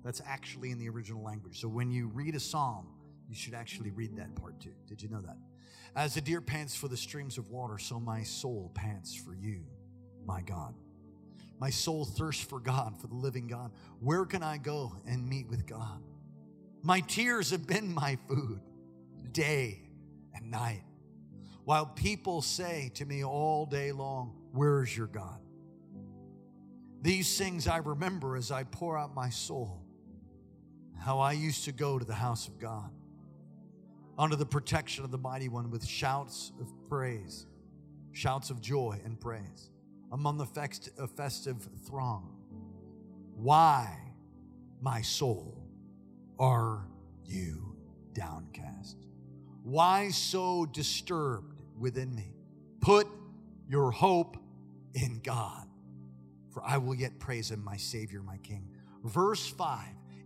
that's actually in the original language. So when you read a psalm, you should actually read that part too. Did you know that? As the deer pants for the streams of water, so my soul pants for you, my God. My soul thirsts for God, for the living God. Where can I go and meet with God? My tears have been my food day and night while people say to me all day long, Where's your God? These things I remember as I pour out my soul, how I used to go to the house of God under the protection of the mighty one with shouts of praise, shouts of joy and praise among the festive throng. Why, my soul, are you downcast? Why so disturbed? within me. Put your hope in God, for I will yet praise him, my Savior, my King. Verse 5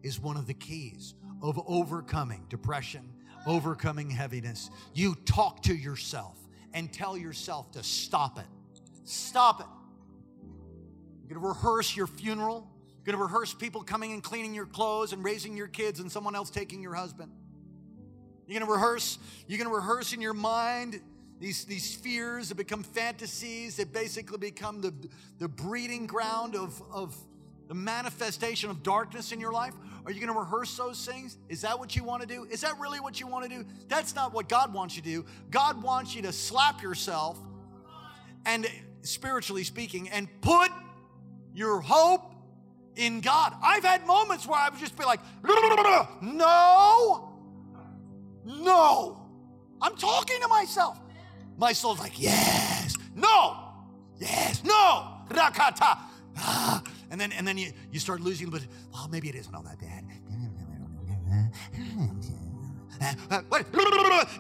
is one of the keys of overcoming depression, overcoming heaviness. You talk to yourself and tell yourself to stop it. Stop it. You're going to rehearse your funeral. You're going to rehearse people coming and cleaning your clothes and raising your kids and someone else taking your husband. You're going to rehearse, you're going to rehearse in your mind these, these fears that become fantasies that basically become the, the breeding ground of, of the manifestation of darkness in your life? Are you going to rehearse those things? Is that what you want to do? Is that really what you want to do? That's not what God wants you to do. God wants you to slap yourself and spiritually speaking and put your hope in God. I've had moments where I would just be like, *laughs* no, no. I'm talking to myself. My soul's like, yes, no, yes, no, rakata. Ah. And then, and then you, you start losing, but well, maybe it isn't all that bad.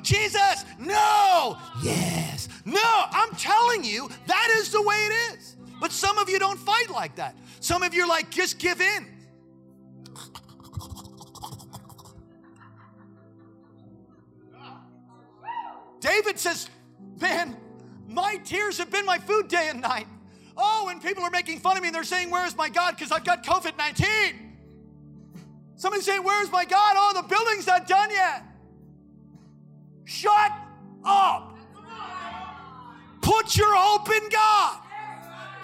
Jesus, no, yes, no. I'm telling you, that is the way it is. But some of you don't fight like that. Some of you are like, just give in. David says, Man, my tears have been my food day and night. Oh, and people are making fun of me and they're saying, Where's my God? Because I've got COVID 19. Somebody's saying, Where's my God? Oh, the building's not done yet. Shut up. Put your hope in God.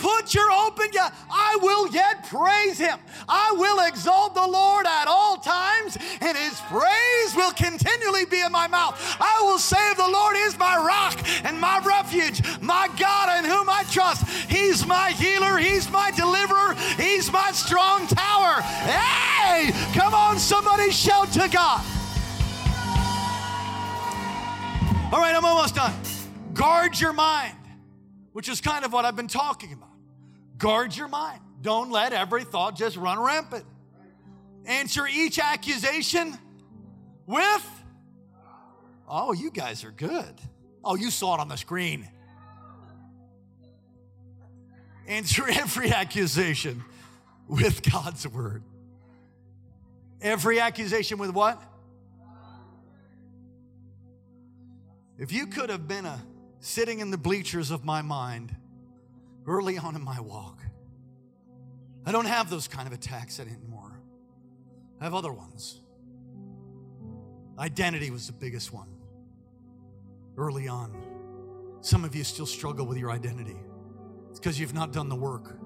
Put your open. I will yet praise him. I will exalt the Lord at all times, and his praise will continually be in my mouth. I will say the Lord is my rock and my refuge, my God in whom I trust. He's my healer, he's my deliverer, he's my strong tower. Hey, come on, somebody shout to God. All right, I'm almost done. Guard your mind which is kind of what I've been talking about. Guard your mind. Don't let every thought just run rampant. Answer each accusation with Oh, you guys are good. Oh, you saw it on the screen. Answer *laughs* every accusation with God's word. Every accusation with what? If you could have been a sitting in the bleachers of my mind early on in my walk, I don't have those kind of attacks anymore. I have other ones. Identity was the biggest one early on. Some of you still struggle with your identity. It's because you've not done the work.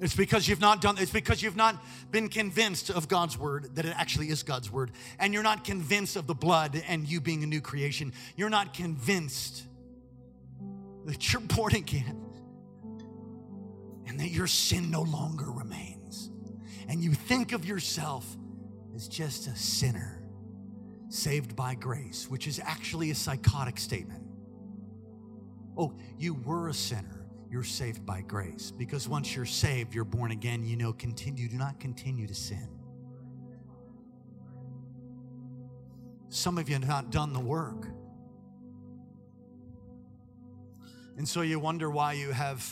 It's because you've not done it's because you've not been convinced of God's word that it actually is God's word and you're not convinced of the blood and you being a new creation. You're not convinced that you're born again and that your sin no longer remains. And you think of yourself as just a sinner saved by grace, which is actually a psychotic statement. Oh, you were a sinner. You're saved by grace. Because once you're saved, you're born again, you know, continue, do not continue to sin. Some of you have not done the work. And so you wonder why you have,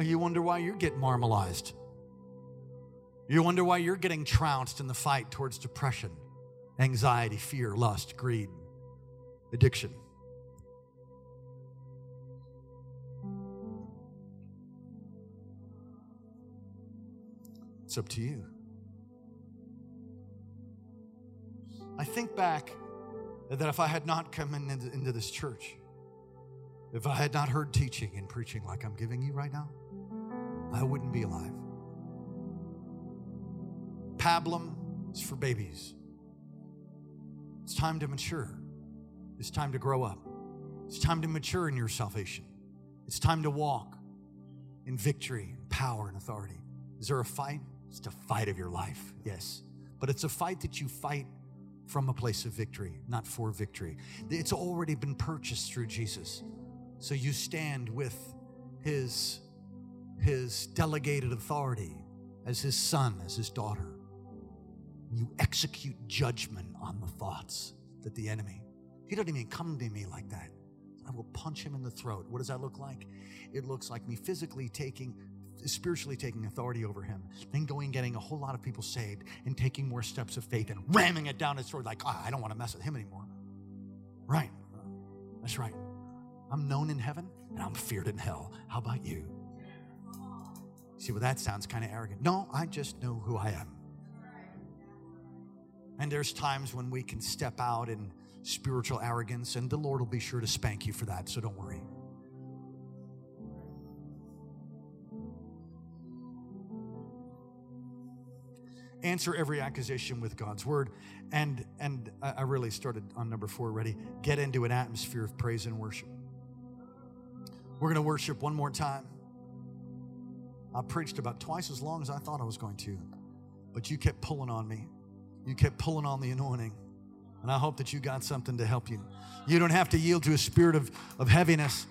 you wonder why you're getting marmalized. You wonder why you're getting trounced in the fight towards depression anxiety, fear, lust, greed, addiction. It's up to you. I think back that if I had not come in, into, into this church, if I had not heard teaching and preaching like I'm giving you right now, I wouldn't be alive. Pablum is for babies. It's time to mature. It's time to grow up. It's time to mature in your salvation. It's time to walk in victory, power, and authority. Is there a fight? It's a fight of your life, yes. But it's a fight that you fight from a place of victory, not for victory. It's already been purchased through Jesus. So you stand with his, his delegated authority as his son, as his daughter you execute judgment on the thoughts that the enemy, he doesn't even come to me like that. I will punch him in the throat. What does that look like? It looks like me physically taking, spiritually taking authority over him, then going getting a whole lot of people saved and taking more steps of faith and ramming it down his throat like, oh, I don't want to mess with him anymore. Right. That's right. I'm known in heaven and I'm feared in hell. How about you? See, well, that sounds kind of arrogant. No, I just know who I am. And there's times when we can step out in spiritual arrogance, and the Lord will be sure to spank you for that, so don't worry. Answer every accusation with God's word. And and I really started on number four already. Get into an atmosphere of praise and worship. We're gonna worship one more time. I preached about twice as long as I thought I was going to, but you kept pulling on me. You kept pulling on the anointing. And I hope that you got something to help you. You don't have to yield to a spirit of, of heaviness,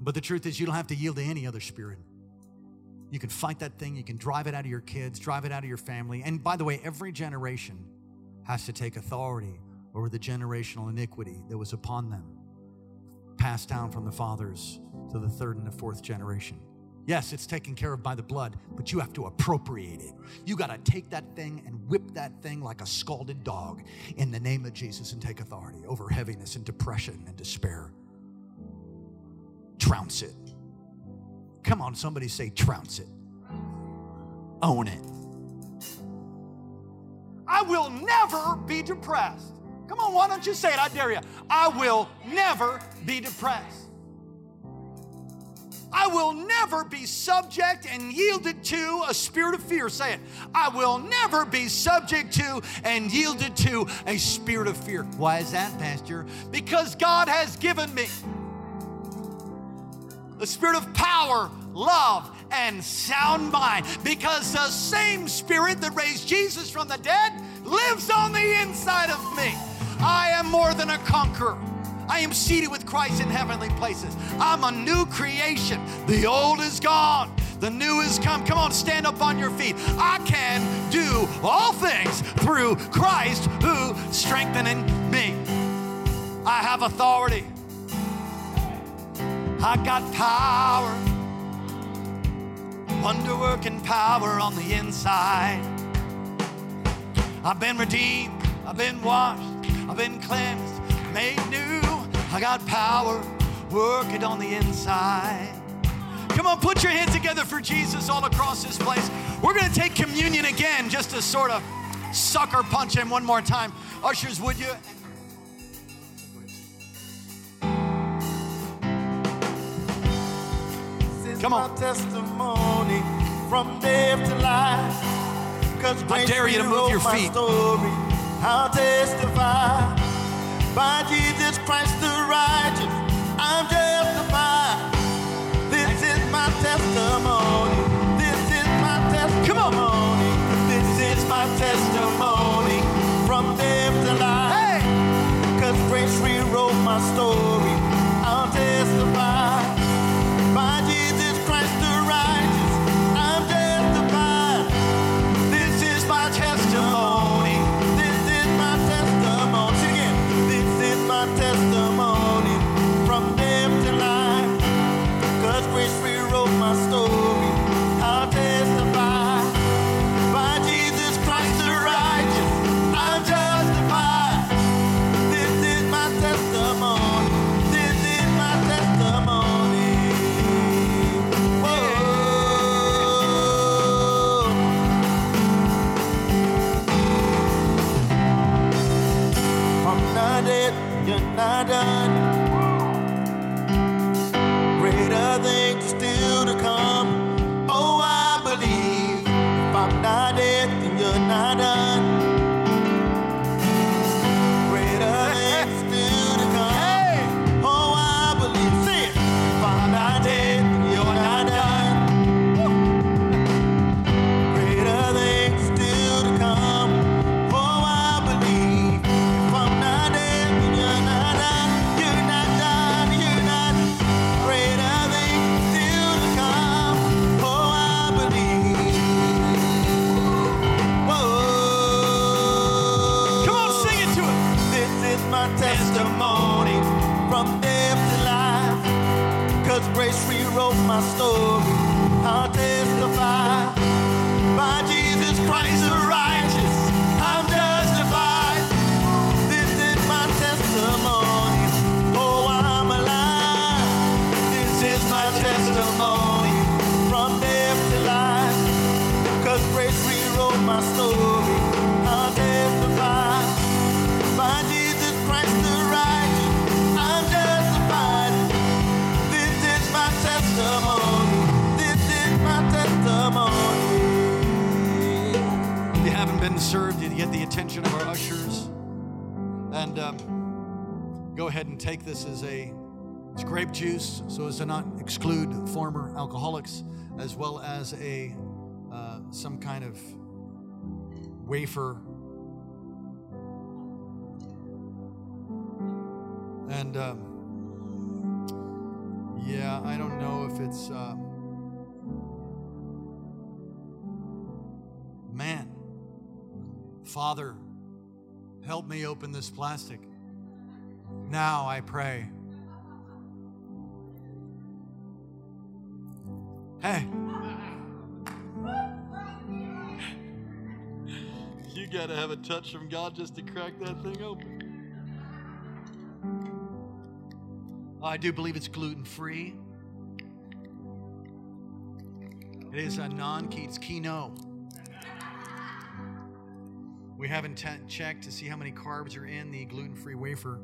but the truth is, you don't have to yield to any other spirit. You can fight that thing, you can drive it out of your kids, drive it out of your family. And by the way, every generation has to take authority over the generational iniquity that was upon them, passed down from the fathers to the third and the fourth generation. Yes, it's taken care of by the blood, but you have to appropriate it. You got to take that thing and whip that thing like a scalded dog in the name of Jesus and take authority over heaviness and depression and despair. Trounce it. Come on, somebody say, trounce it. Own it. I will never be depressed. Come on, why don't you say it? I dare you. I will never be depressed. I will never be subject and yielded to a spirit of fear. Say it. I will never be subject to and yielded to a spirit of fear. Why is that, Pastor? Because God has given me the spirit of power, love, and sound mind. Because the same spirit that raised Jesus from the dead lives on the inside of me. I am more than a conqueror. I am seated with Christ in heavenly places. I'm a new creation. The old is gone. The new is come. Come on, stand up on your feet. I can do all things through Christ who strengthening me. I have authority. I got power. Wonder working power on the inside. I've been redeemed. I've been washed. I've been cleansed, made new. I got power working on the inside. Come on, put your hands together for Jesus all across this place. We're going to take communion again just to sort of sucker punch him one more time. Ushers, would you? Come on. Testimony from death to life. I dare you to move your feet. I'll testify by Jesus Christ the righteous. I'm justified. This is my testimony. This is my testimony. Come on. This is my testimony from death to life. Hey! Cause grace rewrote my story. I'll testify a uh, some kind of wafer. And um, yeah, I don't know if it's. Uh, man, Father, help me open this plastic. Now I pray. Hey. Got to have a touch from God just to crack that thing open. I do believe it's gluten free. It is a non it's quinoa. We haven't te- checked to see how many carbs are in the gluten free wafer.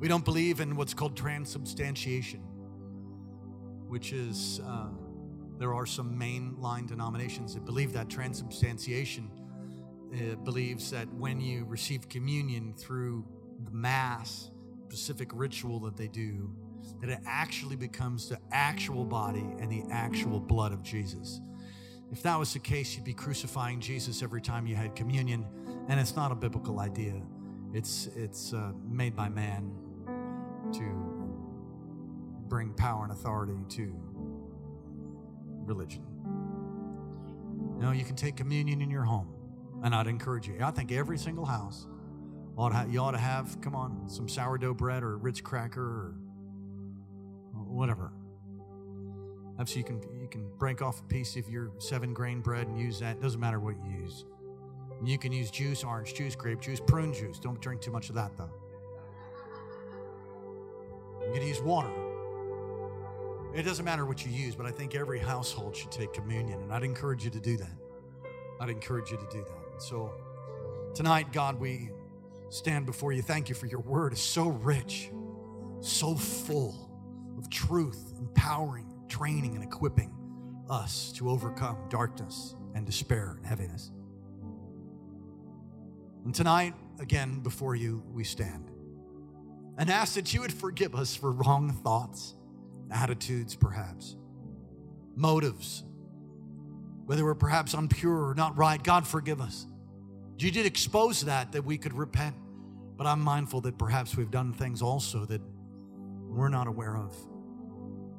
We don't believe in what's called transubstantiation, which is, uh, there are some mainline denominations that believe that transubstantiation uh, believes that when you receive communion through the Mass, specific ritual that they do, that it actually becomes the actual body and the actual blood of Jesus. If that was the case, you'd be crucifying Jesus every time you had communion, and it's not a biblical idea. It's it's uh, made by man to bring power and authority to religion. No, you can take communion in your home. And I'd encourage you. I think every single house ought to have, you ought to have, come on, some sourdough bread or Ritz cracker or whatever. So you can you can break off a piece of your seven grain bread and use that. Doesn't matter what you use. You can use juice, orange juice, grape juice, prune juice. Don't drink too much of that though. You can use water. It doesn't matter what you use, but I think every household should take communion, and I'd encourage you to do that. I'd encourage you to do that. So tonight, God, we stand before you. Thank you for your word. It's so rich, so full of truth, empowering, training, and equipping us to overcome darkness and despair and heaviness. And tonight, again, before you, we stand and ask that you would forgive us for wrong thoughts attitudes, perhaps, motives, whether we're perhaps impure or not right. God, forgive us. You did expose that, that we could repent. But I'm mindful that perhaps we've done things also that we're not aware of.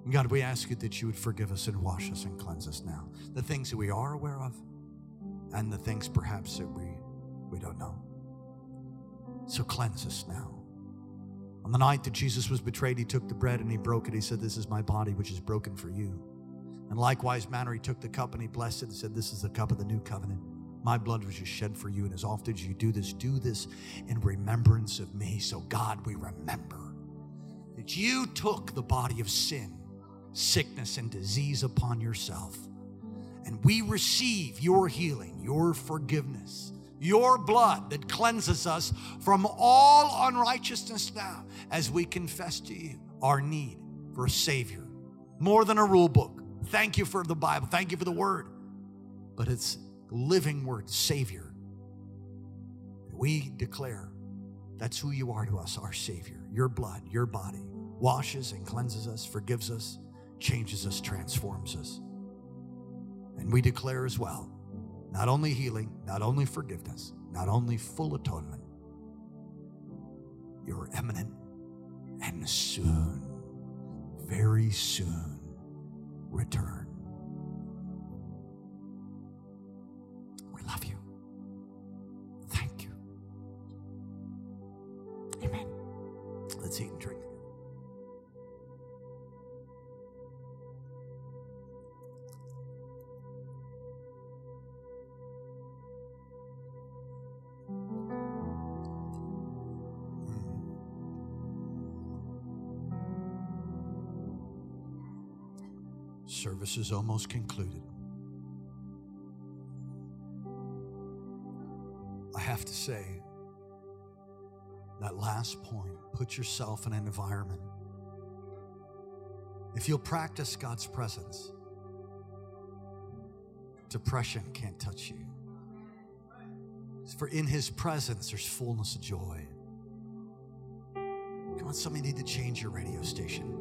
God, we ask you that you would forgive us and wash us and cleanse us now. The things that we are aware of and the things perhaps that we, we don't know. So cleanse us now. On the night that Jesus was betrayed, he took the bread and he broke it. He said, This is my body, which is broken for you. And likewise manner, he took the cup and he blessed it and said, This is the cup of the new covenant. My blood was just shed for you. And as often as you do this, do this in remembrance of me. So, God, we remember that you took the body of sin, sickness, and disease upon yourself. And we receive your healing, your forgiveness your blood that cleanses us from all unrighteousness now as we confess to you our need for a Savior. More than a rule book. Thank you for the Bible. Thank you for the Word. But it's living Word, Savior. We declare that's who you are to us, our Savior. Your blood, your body washes and cleanses us, forgives us, changes us, transforms us. And we declare as well not only healing, not only forgiveness, not only full atonement, you're eminent and soon, very soon, return. We love you. Thank you. Amen. Let's eat and drink. Service is almost concluded. I have to say, that last point, put yourself in an environment. If you'll practice God's presence, depression can't touch you. For in his presence, there's fullness of joy. Come on, somebody need to change your radio station.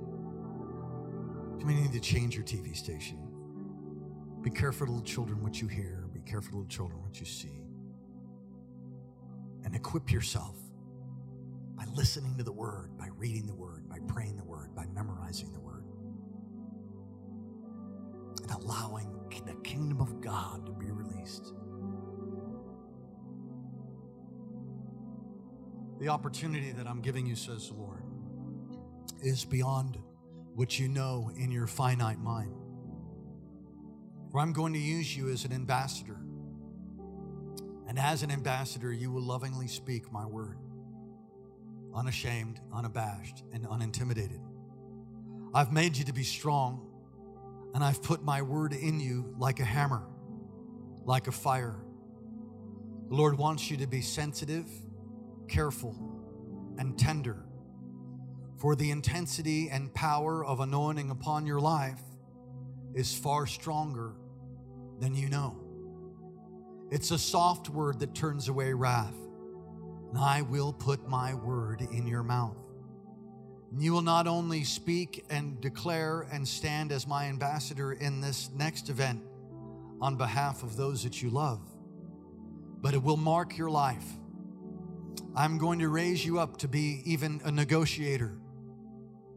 You need to change your TV station. Be careful, little children, what you hear. Be careful, little children, what you see. And equip yourself by listening to the Word, by reading the Word, by praying the Word, by memorizing the Word. And allowing the kingdom of God to be released. The opportunity that I'm giving you, says the Lord, is beyond what you know in your finite mind. For I'm going to use you as an ambassador. And as an ambassador, you will lovingly speak my word, unashamed, unabashed, and unintimidated. I've made you to be strong, and I've put my word in you like a hammer, like a fire. The Lord wants you to be sensitive, careful, and tender for the intensity and power of anointing upon your life is far stronger than you know. It's a soft word that turns away wrath. And I will put my word in your mouth. And you will not only speak and declare and stand as my ambassador in this next event on behalf of those that you love, but it will mark your life. I'm going to raise you up to be even a negotiator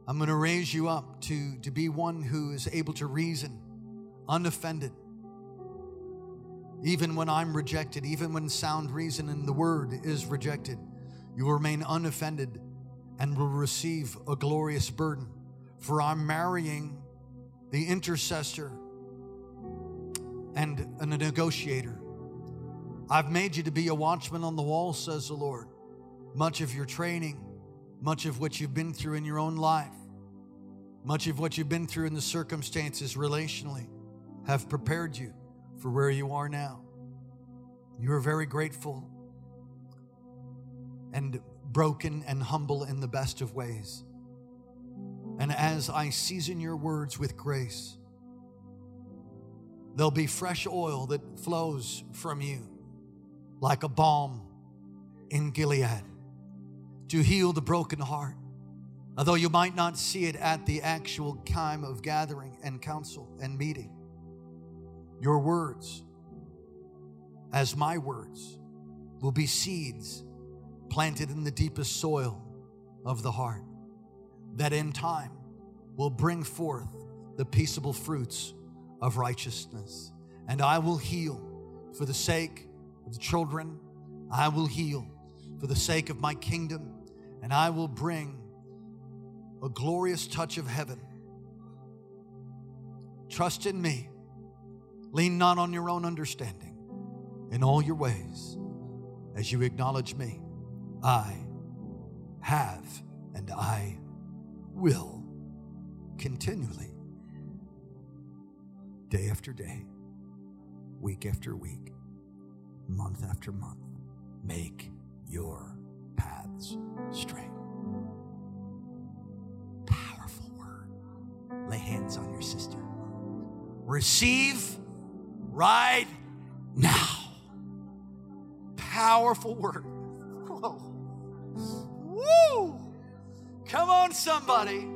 I'm going to raise you up to, to be one who is able to reason unoffended. even when I'm rejected, even when sound reason and the word is rejected, you remain unoffended and will receive a glorious burden. For I'm marrying the intercessor and a negotiator. I've made you to be a watchman on the wall, says the Lord. Much of your training, much of what you've been through in your own life, much of what you've been through in the circumstances relationally have prepared you for where you are now. You are very grateful and broken and humble in the best of ways. And as I season your words with grace, there'll be fresh oil that flows from you like a balm in Gilead to heal the broken heart. Although you might not see it at the actual time of gathering and council and meeting, your words, as my words, will be seeds planted in the deepest soil of the heart that in time will bring forth the peaceable fruits of righteousness. And I will heal for the sake of the children. I will heal for the sake of my kingdom. And I will bring a glorious touch of heaven. Trust in me. Lean not on your own understanding. In all your ways, as you acknowledge me, I have and I will continually, day after day, week after week, month after month, make your paths straight. Powerful word. Lay hands on your sister. Receive right now. Powerful word. Whoa. Woo! Come on, somebody.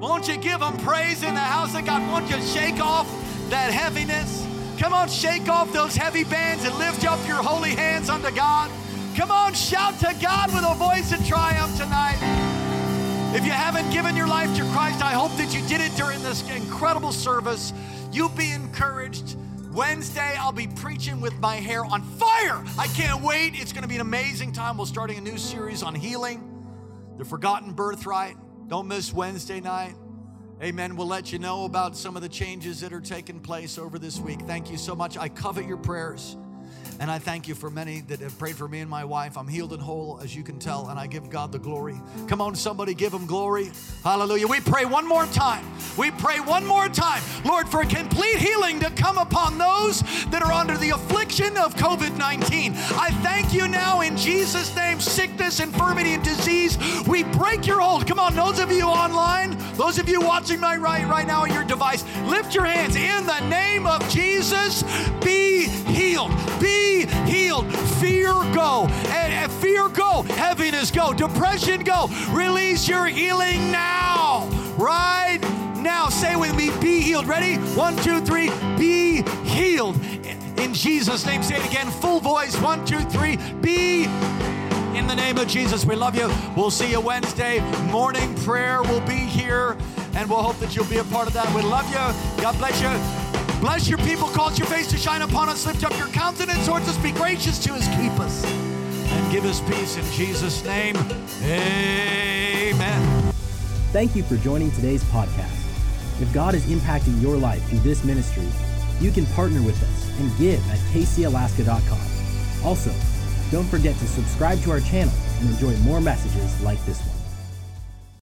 Won't you give them praise in the house of God? Won't you shake off that heaviness? Come on, shake off those heavy bands and lift up your holy hands unto God. Come on, shout to God with a voice of triumph tonight. If you haven't given your life to Christ, I hope that you did it during this incredible service. You be encouraged. Wednesday, I'll be preaching with my hair on fire. I can't wait. It's going to be an amazing time. We're starting a new series on healing, the forgotten birthright. Don't miss Wednesday night. Amen. We'll let you know about some of the changes that are taking place over this week. Thank you so much. I covet your prayers. And I thank you for many that have prayed for me and my wife. I'm healed and whole, as you can tell, and I give God the glory. Come on, somebody, give him glory. Hallelujah. We pray one more time. We pray one more time, Lord, for complete healing to come upon those that are under the affliction of COVID 19. I thank you now in Jesus' name, sickness, infirmity, and disease. We break your hold. Come on, those of you online, those of you watching my right right now on your device, lift your hands in the name of Jesus. Be healed. Be healed. Fear go. And fear go. Heaviness go. Depression go. Release your healing now. Right now. Say with me, be healed. Ready? One, two, three. Be healed. In Jesus' name, say it again. Full voice. One, two, three. Be in the name of Jesus, we love you. We'll see you Wednesday. Morning prayer will be here, and we'll hope that you'll be a part of that. We love you. God bless you. Bless your people, cause your face to shine upon us, lift up your countenance towards us, be gracious to us, keep us, and give us peace in Jesus' name. Amen. Thank you for joining today's podcast. If God is impacting your life through this ministry, you can partner with us and give at kcalaska.com. Also, don't forget to subscribe to our channel and enjoy more messages like this one.